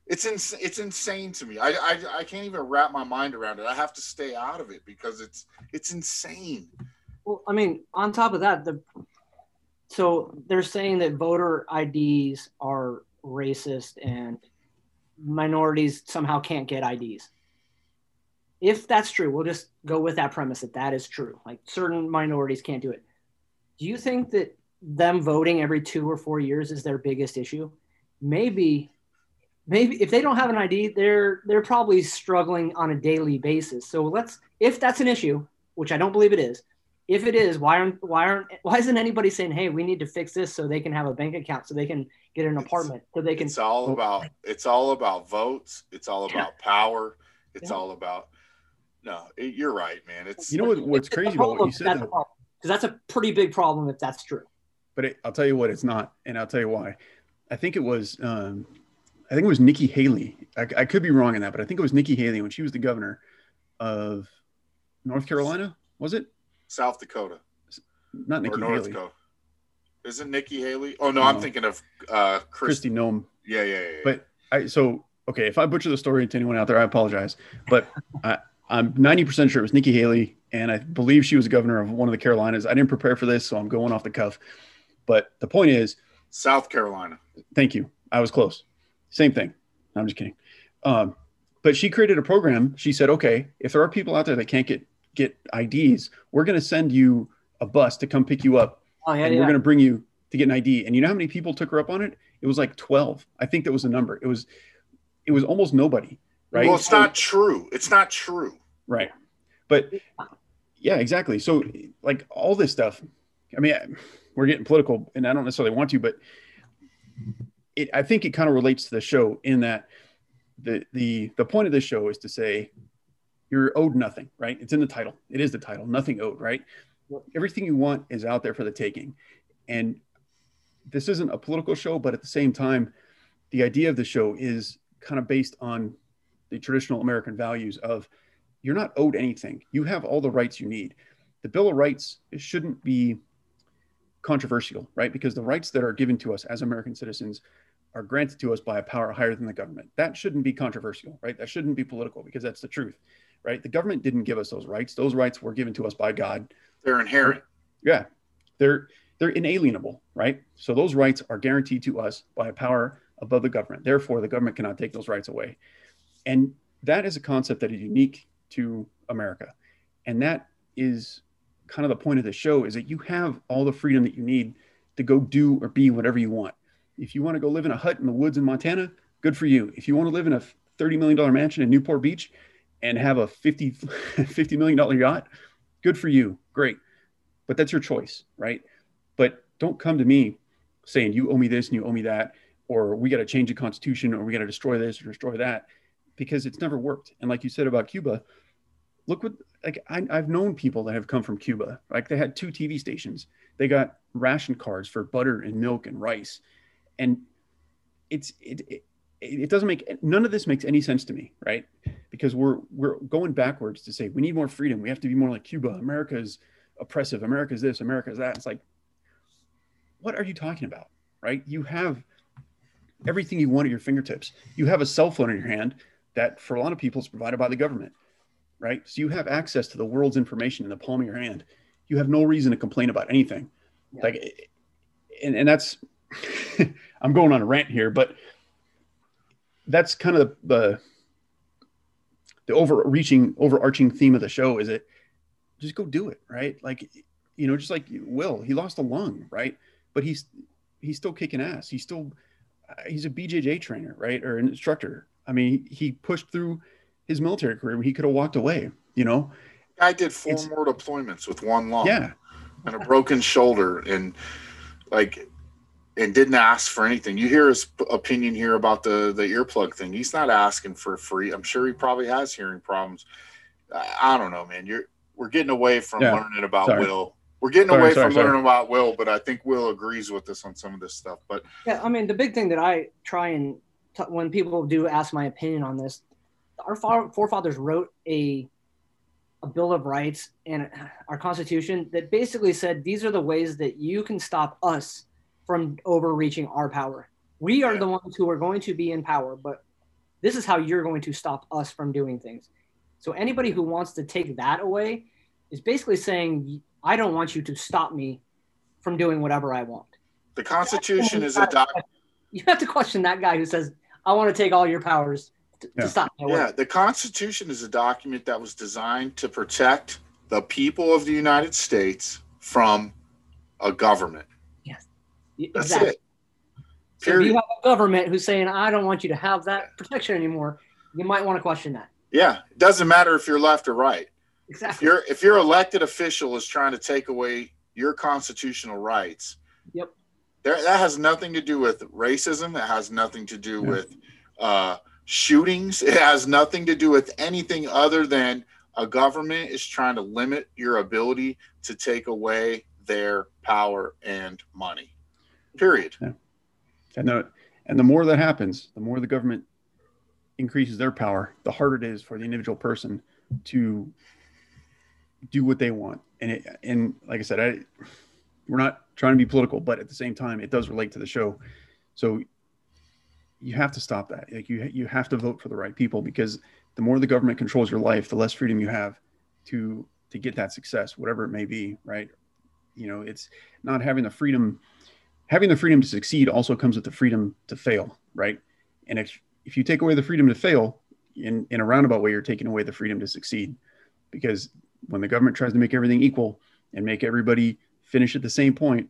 It's ins- it's insane to me. I, I I can't even wrap my mind around it. I have to stay out of it because it's it's insane. Well, I mean, on top of that, the so they're saying that voter IDs are racist and minorities somehow can't get IDs. If that's true, we'll just go with that premise that that is true. Like certain minorities can't do it. Do you think that them voting every two or four years is their biggest issue? Maybe, maybe if they don't have an ID, they're they're probably struggling on a daily basis. So let's, if that's an issue, which I don't believe it is, if it is, why aren't why aren't why isn't anybody saying, hey, we need to fix this so they can have a bank account, so they can get an apartment, so they can It's all about it's all about votes. It's all about power. It's Yeah. all about no. It, you're right, man. It's You know what, what's It's crazy about what you said, that's a though? problem. Because that's a pretty big problem if that's true. but it, I'll tell you what, it's not, and I'll tell you why. I think it was, um, I think it was Nikki Haley. I, I could be wrong in that, but I think it was Nikki Haley when she was the governor of North Carolina. Was it South Dakota not or Nikki North Haley? Dakota. Isn't Nikki Haley? Oh no, I'm thinking of uh Kristi Kristi. Noem. Yeah, yeah, yeah. yeah. But I so okay. If I butcher the story to anyone out there, I apologize. But <laughs> I, I'm 90% sure it was Nikki Haley, and I believe she was governor of one of the Carolinas. I didn't prepare for this, so I'm going off the cuff. But the point is, South Carolina. Thank you. I was close. Same thing. I'm just kidding. Um, but she created a program. She said, okay, if there are people out there that can't get get IDs, we're going to send you a bus to come pick you up, Oh yeah, and yeah. we're going to bring you to get an ID. And you know how many people took her up on it? It was like 12. I think that was the number. It was it was almost nobody, right? Well, it's not true. It's not true. Right. But yeah, exactly. So like all this stuff, I mean, we're getting political and I don't necessarily want to, but it, I think it kind of relates to the show in that the, the, the point of this show is to say you're owed nothing, right? It's in the title. It is the title, nothing owed, right? Everything you want is out there for the taking. And this isn't a political show, but at the same time, the idea of the show is kind of based on the traditional American values of you're not owed anything. You have all the rights you need. The Bill of Rights shouldn't be controversial, right? Because the rights that are given to us as American citizens are granted to us by a power higher than the government. That shouldn't be controversial, right? That shouldn't be political because that's the truth, right? The government didn't give us those rights. Those rights were given to us by God. They're inherent. Yeah. They're they're inalienable, right? So those rights are guaranteed to us by a power above the government. Therefore, the government cannot take those rights away. And that is a concept that is unique to America. And that is kind of the point of the show is that you have all the freedom that you need to go do or be whatever you want. If you want to go live in a hut in the woods in Montana, good for you. If you want to live in a $30 million mansion in Newport Beach and have a 50, <laughs> $50 million yacht, good for you. Great. But that's your choice, right? But don't come to me saying you owe me this and you owe me that, or we got to change the constitution or we got to destroy this or destroy that because it's never worked. And like you said about Cuba, look what like I, have known people that have come from Cuba. Like they had two TV stations. They got ration cards for butter and milk and rice, and it's it, it it doesn't make none of this makes any sense to me, right? Because we're we're going backwards to say we need more freedom. We have to be more like Cuba. America is oppressive. America is this. America is that. It's like, what are you talking about, right? You have everything you want at your fingertips. You have a cell phone in your hand that, for a lot of people, is provided by the government right? So you have access to the world's information in the palm of your hand. You have no reason to complain about anything. Yeah. Like, and, and that's, <laughs> I'm going on a rant here, but that's kind of the, the overreaching, overarching theme of the show is it just go do it, right? Like, you know, just like Will, he lost a lung, right? But he's, he's still kicking ass. He's still, he's a BJJ trainer, right? Or an instructor. I mean, he pushed through his military career. He could have walked away, you know. I did four it's, more deployments with one lung. Yeah. And a broken shoulder and like and didn't ask for anything. You hear his opinion here about the the earplug thing. He's not asking for free. I'm sure he probably has hearing problems. I, I don't know, man. You're we're getting away from yeah. learning about sorry. Will. We're getting sorry, away sorry, from learning about Will, but I think Will agrees with us on some of this stuff. But yeah, I mean, the big thing that I try and t- when people do ask my opinion on this, our forefathers wrote a a bill of rights and our constitution that basically said these are the ways that you can stop us from overreaching our power. We are the ones who are going to be in power, but this is how you're going to stop us from doing things. So anybody who wants to take that away is basically saying I don't want you to stop me from doing whatever I want. The Constitution is a document. You have to question that guy who says I want to take all your powers to, yeah. to stop Yeah, the Constitution is a document that was designed to protect the people of the United States from a government. That's exactly. it. So if you have a government who's saying, "I don't want you to have that protection anymore," you might want to question that. Yeah, it doesn't matter if you're left or right. Exactly. If your if your elected official is trying to take away your constitutional rights, yep, there, that has nothing to do with racism. It has nothing to do yeah. with uh, shootings. It has nothing to do with anything other than a government is trying to limit your ability to take away their power and money. Period. Yeah. And the and the more that happens, the more the government increases their power, the harder it is for the individual person to do what they want. And it, and like I said, I we're not trying to be political, but at the same time, it does relate to the show. So you have to stop that. Like you you have to vote for the right people because the more the government controls your life, the less freedom you have to to get that success, whatever it may be, right? You know, it's not having the freedom having the freedom to succeed also comes with the freedom to fail, right? And if if you take away the freedom to fail in in a roundabout way, you're taking away the freedom to succeed. Because when the government tries to make everything equal and make everybody finish at the same point,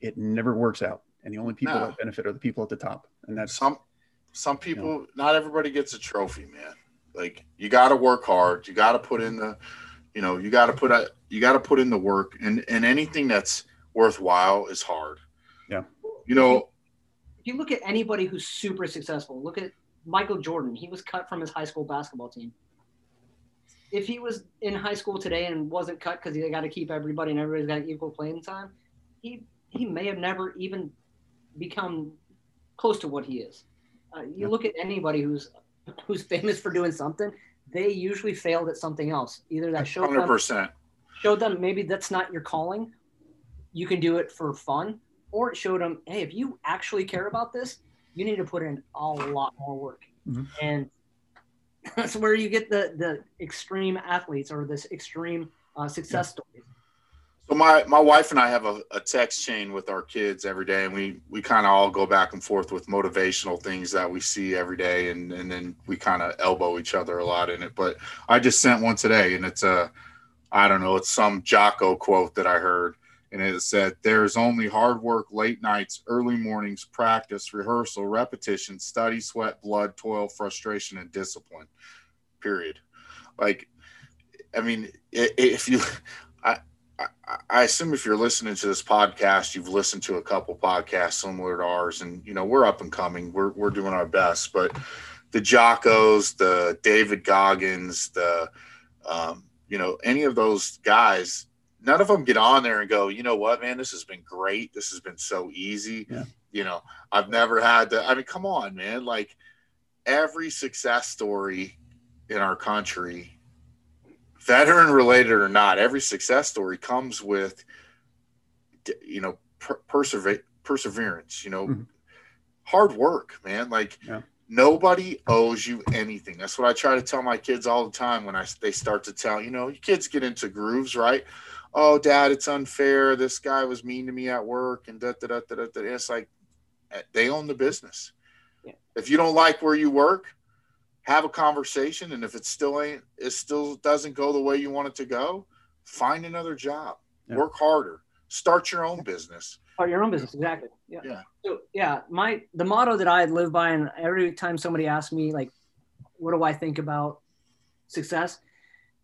it never works out. And the only people no. that benefit are the people at the top. And that's some some people you know, not everybody gets a trophy man. Like you got to work hard. You got to put in the you know you got to put a you got to put in the work. And and anything that's worthwhile is hard yeah you know if you look at anybody who's super successful look at michael jordan he was cut from his high school basketball team if he was in high school today and wasn't cut because he got to keep everybody and everybody's got equal playing time he he may have never even become close to what he is. Uh, you look at anybody who's who's famous for doing something, they usually failed at something else. Either that showed 100%. them showed them maybe that's not your calling. You can do it for fun, or it showed them, hey, if you actually care about this, you need to put in a lot more work. Mm-hmm. And <laughs> that's where you get the the extreme athletes or this extreme uh, success yeah. stories. So my my wife and I have a, a text chain with our kids every day, and we we kind of all go back and forth with motivational things that we see every day, and and then we kind of elbow each other a lot in it. But I just sent one today, and it's a I don't know, it's some Jocko quote that I heard, and it said, "There's only hard work, late nights, early mornings, practice, rehearsal, repetition, study, sweat, blood, toil, frustration, and discipline." Period. Like, I mean, if you <laughs> I I assume if you're listening to this podcast, you've listened to a couple podcasts similar to ours, and you know we're up and coming. We're we're doing our best, but the Jockos, the David Goggins, the um, you know any of those guys, none of them get on there and go, you know what, man, this has been great. This has been so easy. Yeah. You know, I've never had to. I mean, come on, man. Like every success story in our country veteran related or not, every success story comes with, you know, per- perseverance, you know, mm-hmm. hard work, man. Like yeah. nobody owes you anything. That's what I try to tell my kids all the time when I they start to tell, you know, kids get into grooves, right? Oh, dad, it's unfair. This guy was mean to me at work and da da da da da. da. It's like eh, they own the business. Yeah. If you don't like where you work, have a conversation and if it still ain't it still doesn't go the way you want it to go find another job yeah. work harder start your own business start your own business exactly yeah yeah so yeah my the motto that i live by and every time somebody asks me like what do i think about success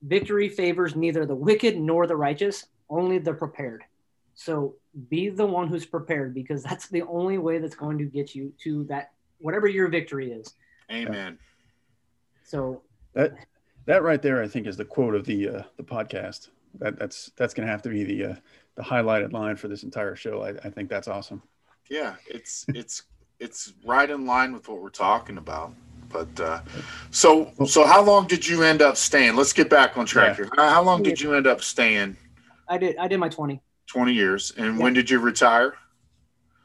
victory favors neither the wicked nor the righteous only the prepared so be the one who's prepared because <laughs> that's the only way that's going to get you to that whatever your victory is amen so that that right there, I think, is the quote of the uh, the podcast. That that's that's going to have to be the uh, the highlighted line for this entire show. I, I think that's awesome. Yeah, it's it's it's right in line with what we're talking about. But uh, so so how long did you end up staying? Let's get back on track yeah. here. How long did you end up staying? I did I did my 20. 20 years. And yeah. when did you retire?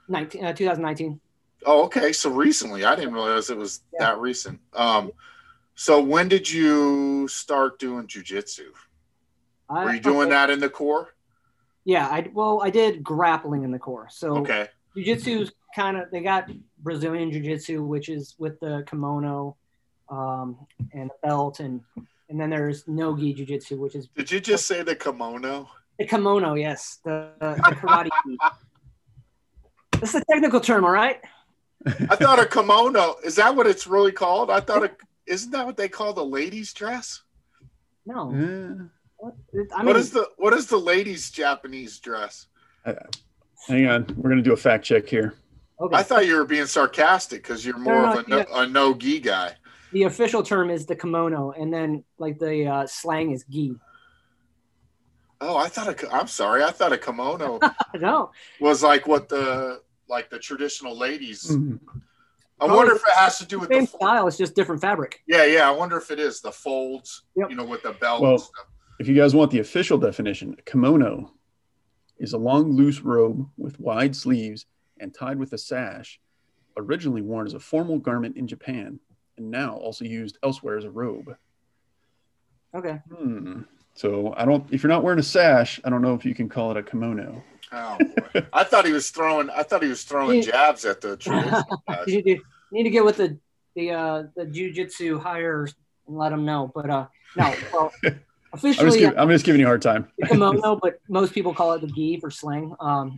19 uh, 2019. Oh, okay. So recently. I didn't realize it was yeah. that recent. Um so when did you start doing jujitsu? Were you doing that in the Corps? Yeah, I well, I did grappling in the Corps. So okay, jujitsu's kind of they got Brazilian jiu-jitsu, which is with the kimono um, and the belt, and and then there's no gi jiu-jitsu, which is. Did you just say the kimono? The kimono, yes, the, the karate. That's the technical term, all right. I thought a kimono is that what it's really called? I thought a isn't that what they call the ladies' dress? No. Yeah. What, I mean, what is the what is the ladies' Japanese dress? Uh, hang on, we're gonna do a fact check here. Okay. I thought you were being sarcastic because you're more no, no, of a no, yeah. a no gi guy. The official term is the kimono, and then like the uh, slang is gi. Oh, I thought a, I'm sorry. I thought a kimono <laughs> no was like what the like the traditional ladies. Mm-hmm. I Probably wonder if it has to do with same the style. It's just different fabric. Yeah, yeah. I wonder if it is the folds. Yep. You know, with the belt. Well, if you guys want the official definition, kimono is a long, loose robe with wide sleeves and tied with a sash, originally worn as a formal garment in Japan, and now also used elsewhere as a robe. Okay. Hmm. So I don't. If you're not wearing a sash, I don't know if you can call it a kimono. Oh boy! I thought he was throwing. I thought he was throwing jabs at the <laughs> you, need, you need to get with the the uh, the jujitsu hires and let them know. But uh, no, well, officially, <laughs> I'm just, giving, I'm just giving you a hard time. kimono, but most people call it the gi for slang. Um,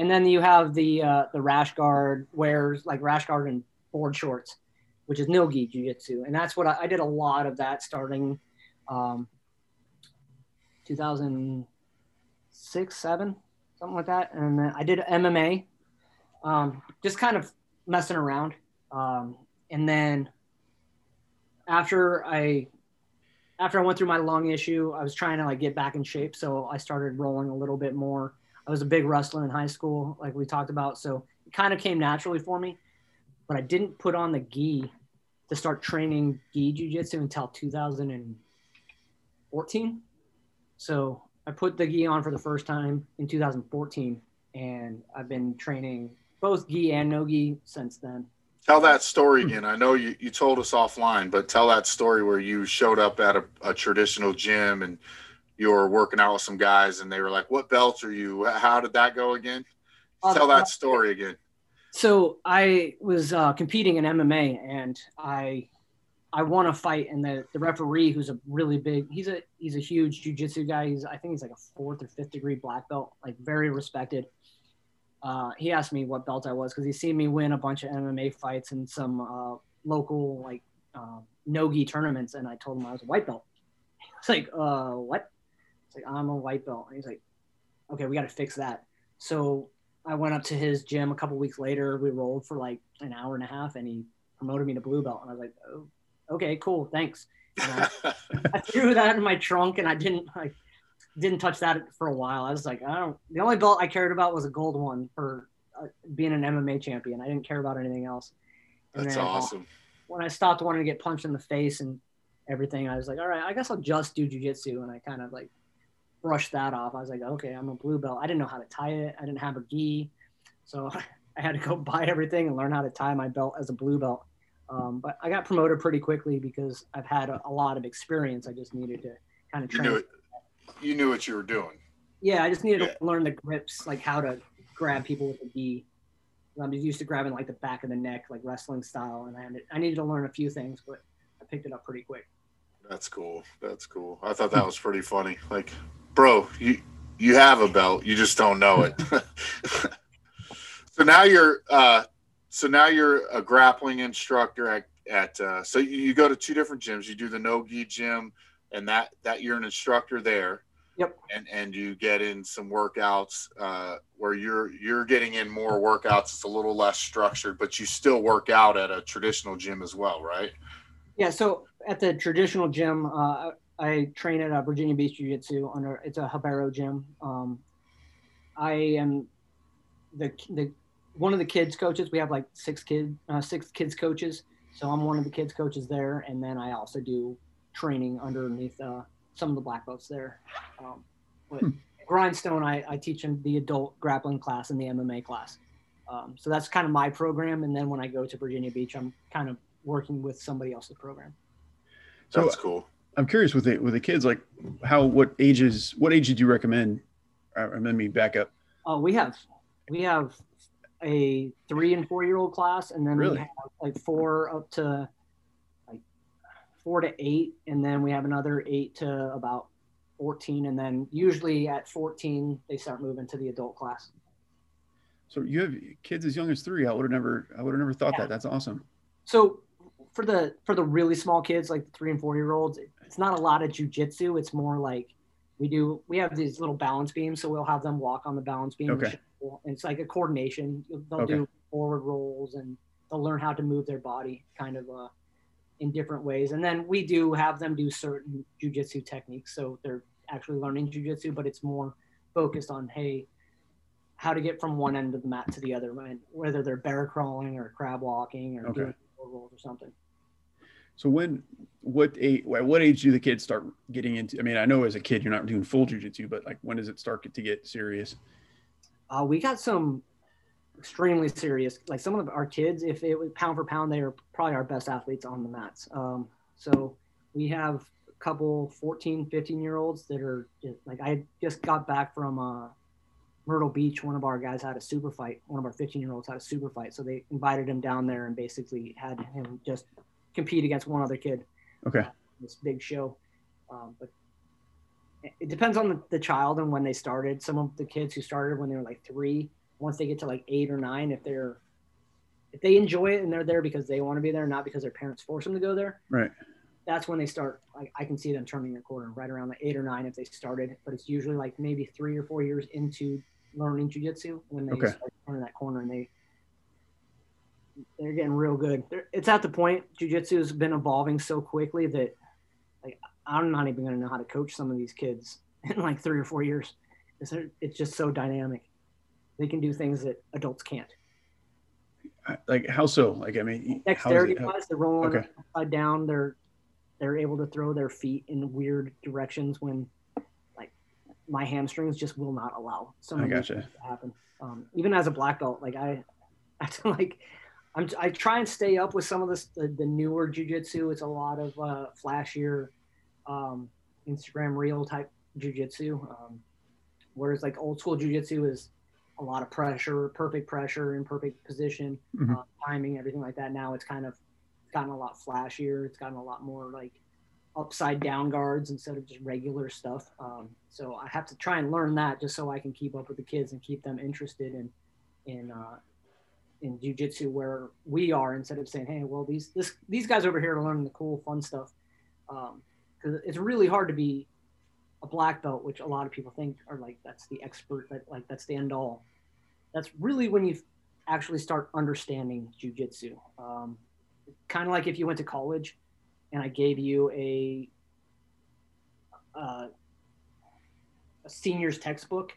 and then you have the uh, the rash guard wears like rash guard and board shorts, which is no gi jujitsu, and that's what I, I, did a lot of that starting um, 2006, seven something like that. And then I did MMA, um, just kind of messing around. Um, and then after I after I went through my lung issue, I was trying to like get back in shape. So I started rolling a little bit more. I was a big wrestler in high school, like we talked about. So it kind of came naturally for me. But I didn't put on the gi to start training gi jujitsu until 2014. So I put the gi on for the first time in 2014, and I've been training both gi and no gi since then. Tell that story again. I know you, you told us offline, but tell that story where you showed up at a, a traditional gym and you were working out with some guys and they were like, "What belts are you? How did that go again?" Uh, Tell that story again. So I was uh, competing in MMA and I I won a fight and the, the referee who's a really big he's a he's a huge jujitsu guy. He's I think he's like a fourth or fifth degree black belt, like very respected. Uh, he asked me what belt I was because he's seen me win a bunch of MMA fights and some uh, local like uh, nogi tournaments, and I told him I was a white belt. It's like, uh, what? It's like I'm a white belt. And he's like, okay, we got to fix that. So I went up to his gym a couple weeks later. We rolled for like an hour and a half, and he promoted me to blue belt. And I was like, oh, okay, cool, thanks. And I, <laughs> I threw that in my trunk, and I didn't like didn't touch that for a while. I was like, I don't. The only belt I cared about was a gold one for uh, being an MMA champion. I didn't care about anything else. And That's then, uh, awesome. when I stopped wanting to get punched in the face and everything, I was like, all right, I guess I'll just do jujitsu. And I kind of like brushed that off. I was like, okay, I'm a blue belt. I didn't know how to tie it. I didn't have a gi. So <laughs> I had to go <laughs> buy everything and learn how to tie my belt as a blue belt. Um, but I got promoted pretty quickly because I've had a, a lot of experience. I just needed to kind of train. You knew it. You knew what you were doing. Yeah, I just needed Yeah. to learn the grips, like how to grab people with a gi. I'm used to grabbing like the back of the neck, like wrestling style, and I, had I needed to learn a few things, but I picked it up pretty quick. That's cool. That's cool. I thought that was pretty funny. Like, bro, you you have a belt, you just don't know it. <laughs> <laughs> so now you're uh so now you're a grappling instructor at at uh so you, you go to two different gyms. You do the no gi gym and that that you're an instructor there. Yep. And and you get in some workouts uh where you're you're getting in more workouts. It's a little less structured, but you still work out at a traditional gym as well, right? Yeah, so at the traditional gym, uh, I train at a Virginia Beach Jiu Jitsu under it's a Ribeiro gym. Um, I am the the one of the kids coaches. We have like six kid uh, six kids coaches, so I'm one of the kids coaches there, and then I also do training underneath uh, some of the black belts there. Um, but Hmm. Grindstone, I, I teach in the adult grappling class and the MMA class. Um, so that's kind of my program, and then when I go to Virginia Beach, I'm kind of working with somebody else's program. So That's cool. I'm curious with the with the kids, like how what ages what age did you recommend? Uh, let me back up. Oh, we have we have a three and four year old class, and then Really? we have like four up to like four to eight, and then we have another eight to about fourteen, and then usually at fourteen they start moving to the adult class. So you have kids as young as three. I would have never I would have never thought Yeah. that. That's awesome. So for the for the really small kids, like the three and four year olds, it's not a lot of jujitsu. It's more like we do. We have these little balance beams, so we'll have them walk on the balance beam. Okay. And it's like a coordination. They'll Okay. do forward rolls and they'll learn how to move their body, kind of uh, in different ways. And then we do have them do certain jujitsu techniques, so they're actually learning jujitsu, but it's more focused on hey. How to get from one end of the mat to the other, and whether they're bear crawling or crab walking or Okay. doing forward rolls or something. So when what age at what age do the kids start getting into? I mean, I know as a kid you're not doing full jujitsu, but like when does it start to get serious? Uh, we got some extremely serious, like some of our kids, if it was pound for pound, they are probably our best athletes on the mats. Um, so we have a couple 14, 15 year olds that are like, I just got back from uh, Myrtle Beach. One of our guys had a super fight. One of our 15 year olds had a super fight. So they invited him down there and basically had him just compete against one other kid Okay. this big show. Um, but it- depends on the, the child and when they started. Some of the kids who started when they were like three, once they get to like eight or nine, if they're if they enjoy it and they're there because they want to be there, not because their parents force them to go there, Right. that's when they start. Like I can see them turning the corner right around the eight or nine if they started. But it's usually like maybe three or four years into learning jujitsu when they Okay. start turning that corner and they they're getting real good. They're, it's at the point jujitsu has been evolving so quickly that like I'm not even going to know how to coach some of these kids <laughs> in like three or four years. It's, it's just so dynamic. They can do things that adults can't. Like how so? Like I mean, dexterity wise, they're rolling Okay. upside down. They're they're able to throw their feet in weird directions when like my hamstrings just will not allow some I gotcha. to happen. Um, even as a black belt, like I, <laughs> I like I'm I try and stay up with some of this the, the newer jujitsu. It's a lot of uh, flashier um, Instagram reel type jujitsu. Um, whereas like old school jujitsu is a lot of pressure, perfect pressure in perfect position, Mhm. uh, timing, everything like that. Now it's kind of gotten a lot flashier. It's gotten a lot more like upside down guards instead of just regular stuff. Um, so I have to try and learn that just so I can keep up with the kids and keep them interested in in uh, in jujitsu where we are instead of saying, hey, well these this these guys over here are learning the cool fun stuff. Because it's really hard to be a black belt, which a lot of people think are like that's the expert, that like that's the end all. That's really when you actually start understanding jujitsu. Um, kind of like if you went to college and I gave you a uh, a senior's textbook.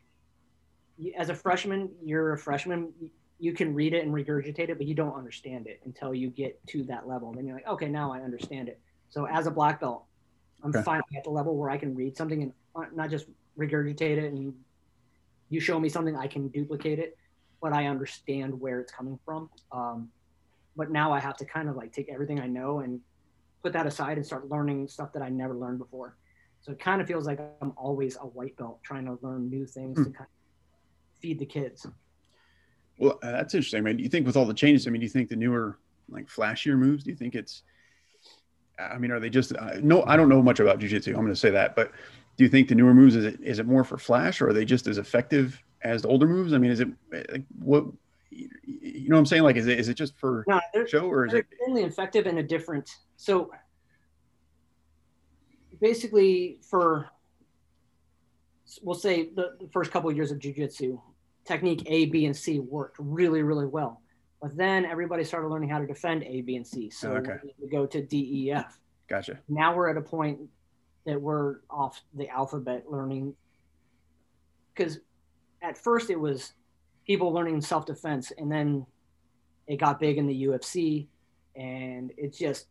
As a freshman, you're a freshman. You- can read it and regurgitate it, but you don't understand it until you get to that level. Then you're like, okay, now I understand it. So as a black belt, I'm Okay. finally at the level where I can read something and not just regurgitate it and you show me something I can duplicate it, but I understand where it's coming from. Um, but now I have to kind of like take everything I know and put that aside and start learning stuff that I never learned before. So it kind of feels like I'm always a white belt trying to learn new things to kind of feed the kids. Well, uh, that's interesting. I mean, do you think with all the changes, I mean, do you think the newer, like flashier moves, do you think it's, I mean, are they just, uh, no, I don't know much about jujitsu. I'm going to say that, but do you think the newer moves, is it, is it more for flash or are they just as effective as the older moves? I mean, is it like what, you know what I'm saying? Like, is it, is it just for No, show or is they're it, extremely effective in a different. So basically, for we'll say the, the first couple of years of jujitsu, technique A, B, and C worked really, really well. But then everybody started learning how to defend A, B, and C. So Oh, okay. we go to D, E, F. gotcha. now we're at a point that we're off the alphabet learning because at first it was people learning self-defense and then it got big in the ufc and it's just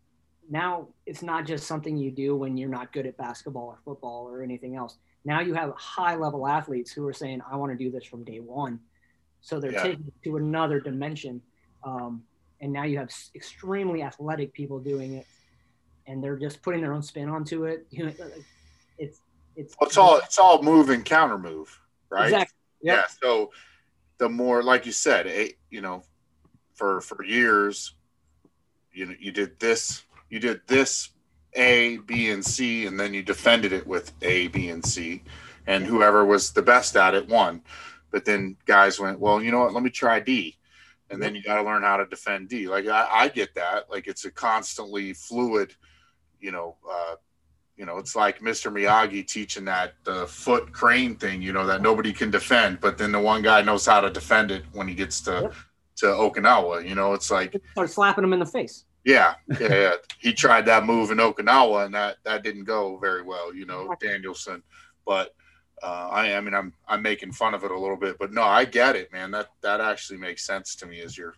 now it's not just something you do when you're not good at basketball or football or anything else now you have high level athletes who are saying i want to do this from day one so they're Yeah. taking it to another dimension um, and now you have extremely athletic people doing it and they're just putting their own spin onto it. <laughs> You know, it's it's Well, it's all it's all move and counter move, right? exactly Yep. Yeah. So the more, like you said, eh, you know, for for years, you know, you did this, you did this A, B, and C, and then you defended it with A, B, and C, and whoever was the best at it won. But then guys went, well, you know what? Let me try D, and then you got to learn how to defend D. Like I, I get that. Like it's a constantly fluid, you know. Uh, you know, it's like Mr. Miyagi teaching that uh, foot crane thing, you know, that nobody can defend, but then the one guy knows how to defend it when he gets to Yep. to Okinawa. You know, it's like, start slapping him in the face. Yeah, yeah, yeah. He tried that move in Okinawa, and that that didn't go very well. You know, Daniel-san, but. Uh, I, I mean, I'm I'm making fun of it a little bit, but no, I get it, man. That that actually makes sense to me. As you're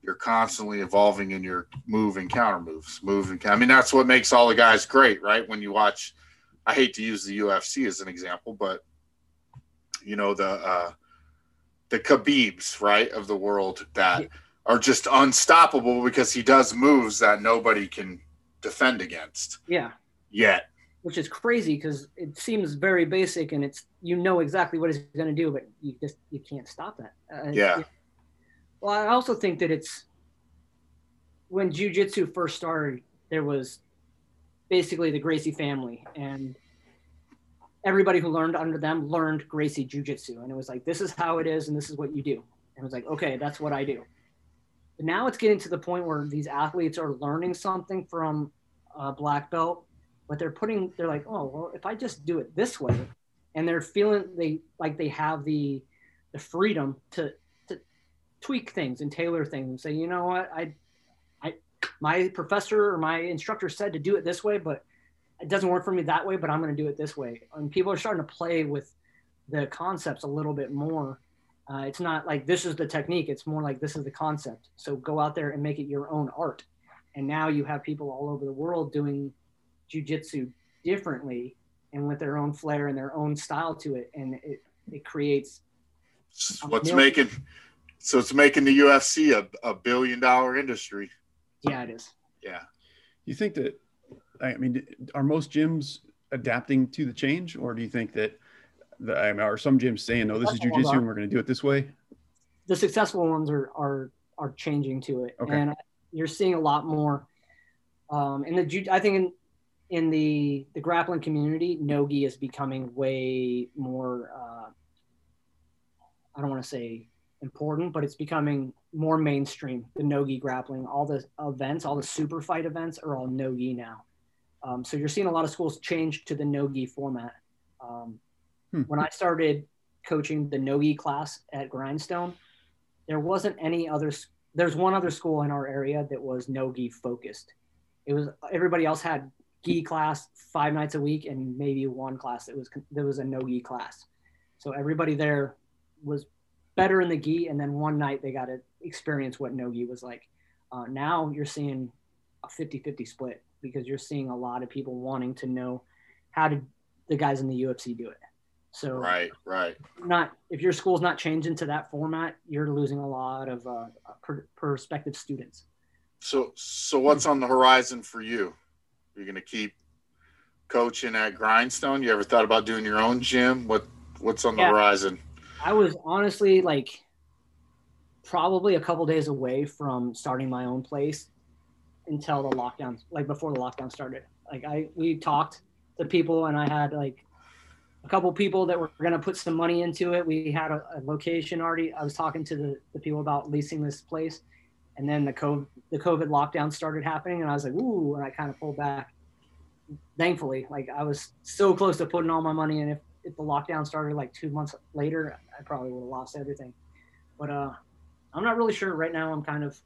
you're constantly evolving in your move and counter moves, move and I mean, that's what makes all the guys great, right? When you watch, I hate to use the UFC as an example, but you know the uh, the Khabibs, right, of the world that Yeah. Are just unstoppable because he does moves that nobody can defend against Yeah, yet. which is crazy because it seems very basic and it's you know exactly what he's going to do, but you just you can't stop that. Uh, Yeah. Well, I also think that it's when jujitsu first started, there was basically the Gracie family and everybody who learned under them learned Gracie jujitsu. And it was like, this is how it is and this is what you do. And it was like, okay, that's what I do. But now it's getting to the point where these athletes are learning something from a black belt, but they're putting, they're like, oh, well, if I just do it this way, and they're feeling they like they have the the freedom to to tweak things and tailor things and say, you know what, I I my professor or my instructor said to do it this way, but it doesn't work for me that way, but I'm going to do it this way. And people are starting to play with the concepts a little bit more. Uh, it's not like this is the technique; it's more like this is the concept. So go out there and make it your own art. And now you have people all over the world doing jujitsu differently and with their own flair and their own style to it, and it it creates what's Yeah. making so it's making the UFC a, a billion dollar industry. yeah, it is. Yeah. You think that, I mean, are most gyms adapting to the change, or do you think that the, I mean, are some gyms saying, "No, this is jujitsu, and we're going to do it this way"? The successful ones are are are changing to it, Okay. and you're seeing a lot more. Um, in the I think in in the the grappling community, nogi is becoming way more. Uh, I don't want to say important, but it's becoming more mainstream. The nogi grappling, all the events, all the super fight events are all nogi now. Um, so you're seeing a lot of schools change to the nogi format. Um, Hmm. When I started coaching the nogi class at Grindstone, there wasn't any other. There's one other school in our area that was nogi focused. It was everybody else had gi class five nights a week and maybe one class that was there was a nogi class. So everybody there was better in the gi, and then one night they got to experience what nogi was like. Uh, now you're seeing a 50-50 split because you're seeing a lot of people wanting to know how did the guys in the UFC do it. So Right, right. not if your school's not changing to that format, you're losing a lot of uh, per, prospective students. So, so what's on the horizon for you? You're going to keep coaching at Grindstone. You ever thought about doing your own gym? What, what's on the Yeah. horizon? I was honestly like probably a couple days away from starting my own place until the lockdown, like before the lockdown started. Like I, we talked to people, and I had like a couple people that were going to put some money into it. We had a, a location already. I was talking to the, the people about leasing this place, and then the COVID, the COVID lockdown started happening, and I was like, ooh, and I kind of pulled back. Thankfully, like I was so close to putting all my money in. If if the lockdown started like two months later, I probably would have lost everything. But uh, I'm not really sure right now. I'm kind of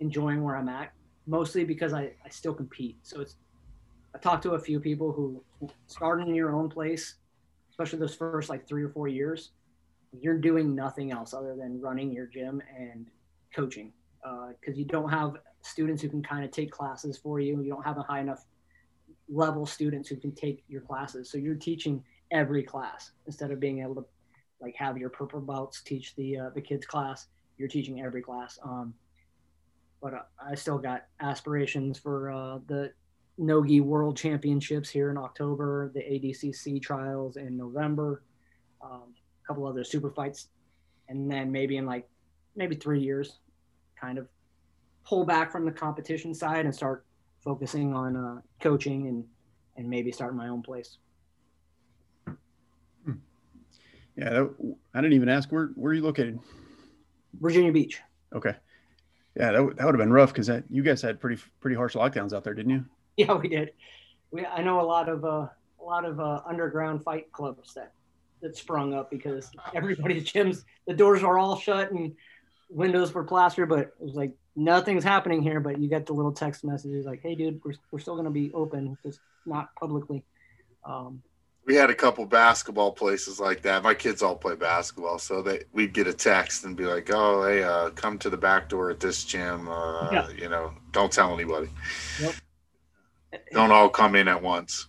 enjoying where I'm at, mostly because I, I still compete. So it's I talked to a few people who started in your own place, especially those first like three or four years. You're doing nothing else other than running your gym and coaching because you don't have students who can kind of take classes for you. You don't have a high enough level students who can take your classes. So you're teaching every class instead of being able to like have your purple belts teach the uh, the kids class. You're teaching every class. Um, but uh, I still got aspirations for uh, the Nogi World Championships here in October, the ADCC trials in November, um, a couple other super fights, and then maybe in like maybe three years, kind of pull back from the competition side and start focusing on uh, coaching and and maybe starting my own place. Yeah, that, I didn't even ask where where are you located. Virginia Beach. Okay, yeah, that, w- that would have been rough because that you guys had pretty pretty harsh lockdowns out there, didn't you? <laughs> Yeah, we did. We I know a lot of uh, a lot of uh, underground fight clubs that that sprung up because everybody's gyms the doors are all shut and windows were plastered, but it was like nothing's happening here. But you get the little text messages like, "Hey, dude, we're we're still gonna be open, just not publicly." Um, We had a couple basketball places like that. My kids all play basketball, so they we'd get a text and be like, "Oh, hey, uh, come to the back door at this gym. Uh, Yeah. You know, don't tell anybody. Yep. Don't all come in at once."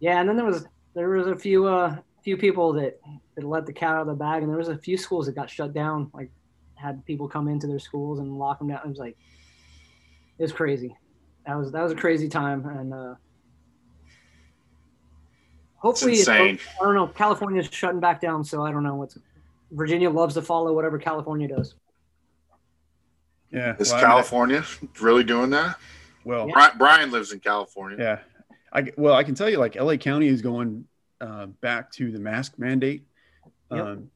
Yeah, and then there was there was a few uh few people that that let the cat out of the bag, and there was a few schools that got shut down. Like had people come into their schools and lock them down. It was like it was crazy. That was that was a crazy time, and uh, hopefully It's insane. I don't know. California's shutting back down, so I don't know what's. Virginia loves to follow whatever California does. Yeah. Is well, I mean, California really doing that? Well, Yeah. Brian, lives in California. Yeah, I well, I can tell you, like LA County is going uh, back to the mask mandate. Yep. Um,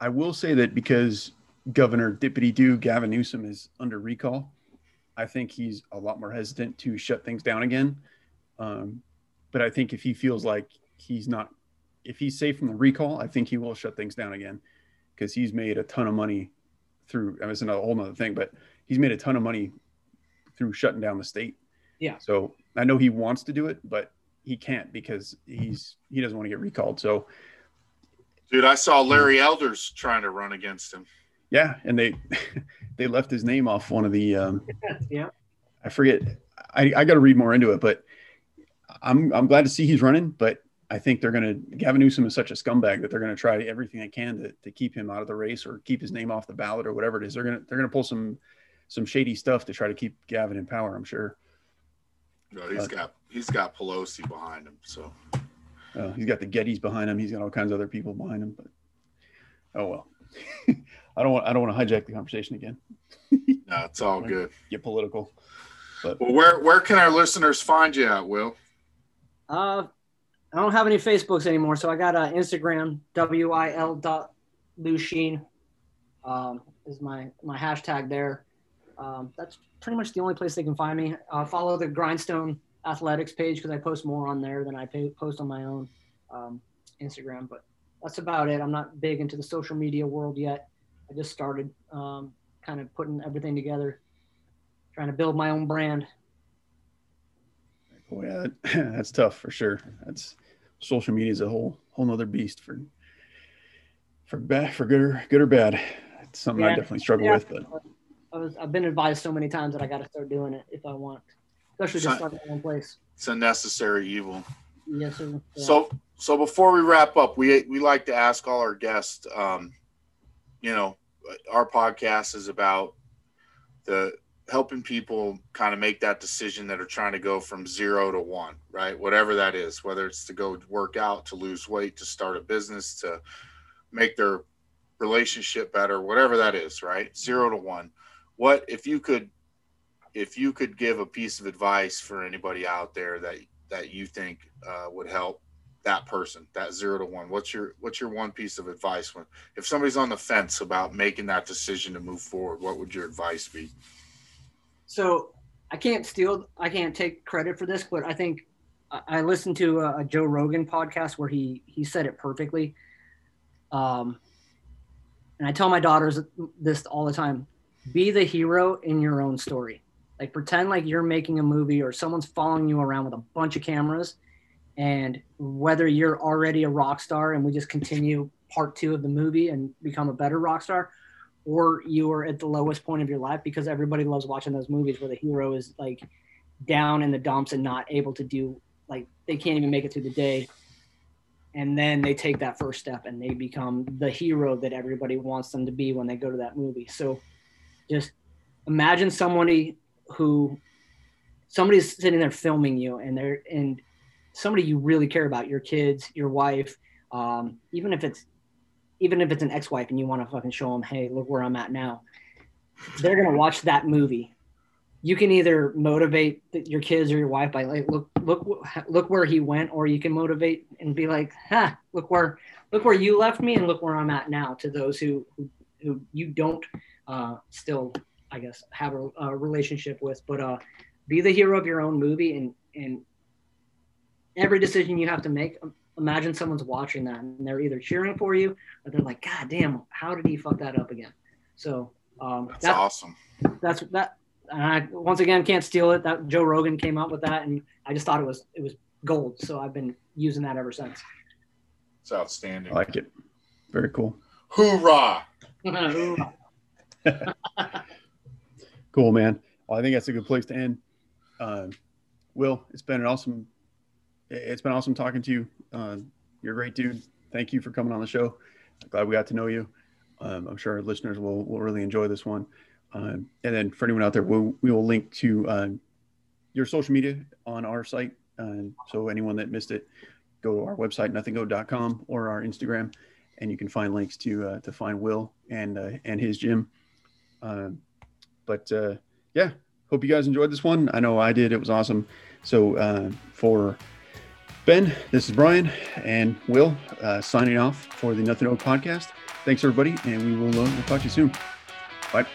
I will say that because Governor Dippity Doo Gavin Newsom is under recall, I think he's a lot more hesitant to shut things down again. Um, but I think if he feels like he's not, if he's safe from the recall, I think he will shut things down again because he's made a ton of money through. I mean, it's another whole nother thing, but he's made a ton of money through shutting down the state. Yeah. So I know he wants to do it, but he can't because he's he doesn't want to get recalled. So Dude, I saw Larry Elders trying to run against him. yeah, and they <laughs> they left his name off one of the um, <laughs> yeah. I forget. I, I got to read more into it, but I'm I'm glad to see he's running. But I think they're gonna Gavin Newsom is such a scumbag that they're gonna try everything they can to, to keep him out of the race or keep his name off the ballot or whatever it is. They're gonna they're gonna pull some some shady stuff to try to keep Gavin in power. I'm sure. No, he's got he's got Pelosi behind him, so Uh, he's got the Gettys behind him. He's got all kinds of other people behind him. But oh well. <laughs> I don't want. I don't want to hijack the conversation again. <laughs> no, it's all good. Get political. But Well, where where can our listeners find you at, Will? Uh, I don't have any Facebooks anymore, so I got uh, Instagram. W I L dot Lusheen um, is my my hashtag there. Um, that's pretty much the only place they can find me. Uh, follow the Grindstone Athletics page because I post more on there than I pay, post on my own um, Instagram. But that's about it. I'm not big into the social media world yet. I just started um, kind of putting everything together, trying to build my own brand. boy, yeah, that, <clears throat> that's tough for sure. That's social media is a whole whole nother beast for for bad for good or good or bad. It's something I definitely struggle Yeah. with. But I was, I've been advised so many times that I got to start doing it if I want, especially just So- start my own place. It's a necessary evil. Yes, sir. Yeah. So so before we wrap up, we we like to ask all our guests. Um, you know, our podcast is about the helping people kind of make that decision that are trying to go from zero to one, right? Whatever that is, whether it's to go work out, to lose weight, to start a business, to make their relationship better, whatever that is, right? Zero to one. What if you could if you could give a piece of advice for anybody out there that that you think uh, would help that person that zero to one what's your what's your one piece of advice when if somebody's on the fence about making that decision to move forward what would your advice be so I can't steal, I can't take credit for this, but I think I, listened to a Joe Rogan podcast where he he said it perfectly. Um, and I tell my daughters this all the time: be the hero in your own story. Like pretend like you're making a movie or someone's following you around with a bunch of cameras, and whether you're already a rock star and we just continue part two of the movie and become a better rock star, or you are at the lowest point of your life because everybody loves watching those movies where the hero is like down in the dumps and not able to do like they can't even make it through the day and then they take that first step and they become the hero that everybody wants them to be when they go to that movie so just imagine somebody who somebody's sitting there filming you and they're and somebody you really care about your kids your wife um, even if it's even if it's an ex-wife and you want to fucking show them, hey, look where I'm at now. They're gonna watch that movie. You can either motivate your kids or your wife by like, look, look, look where he went, or you can motivate and be like, huh, look where, look where you left me, and look where I'm at now. To those who who, who you don't uh, still, I guess, have a, a relationship with, but uh, be the hero of your own movie, and and every decision you have to make, imagine someone's watching that and they're either cheering for you or they're like, God damn, how did he fuck that up again? So um, that's that, awesome that's that. And I once again can't steal it. That Joe Rogan came out with that, and I just thought it was it was gold. So I've been using that ever since. it's outstanding I like it. Very cool. hoorah <laughs> <laughs> <laughs> Cool, man. Well, I think that's a good place to end. Um, Will, it's been an awesome. It's been awesome talking to you. Uh, you're a great dude. Thank you for coming on the show. Glad we got to know you. Um, I'm sure our listeners will will really enjoy this one. Um, and then for anyone out there, we'll, we will link to uh, your social media on our site. Uh, so anyone that missed it, go to our website nothingowed.com or our Instagram, and you can find links to uh, to find Will and uh, and his gym. Um, but uh, yeah, hope you guys enjoyed this one. I know I did. It was awesome. So uh, for Ben, this is Brian and Will uh, signing off for the Nothing Owed podcast. Thanks everybody, and we will uh, we'll talk to you soon. Bye.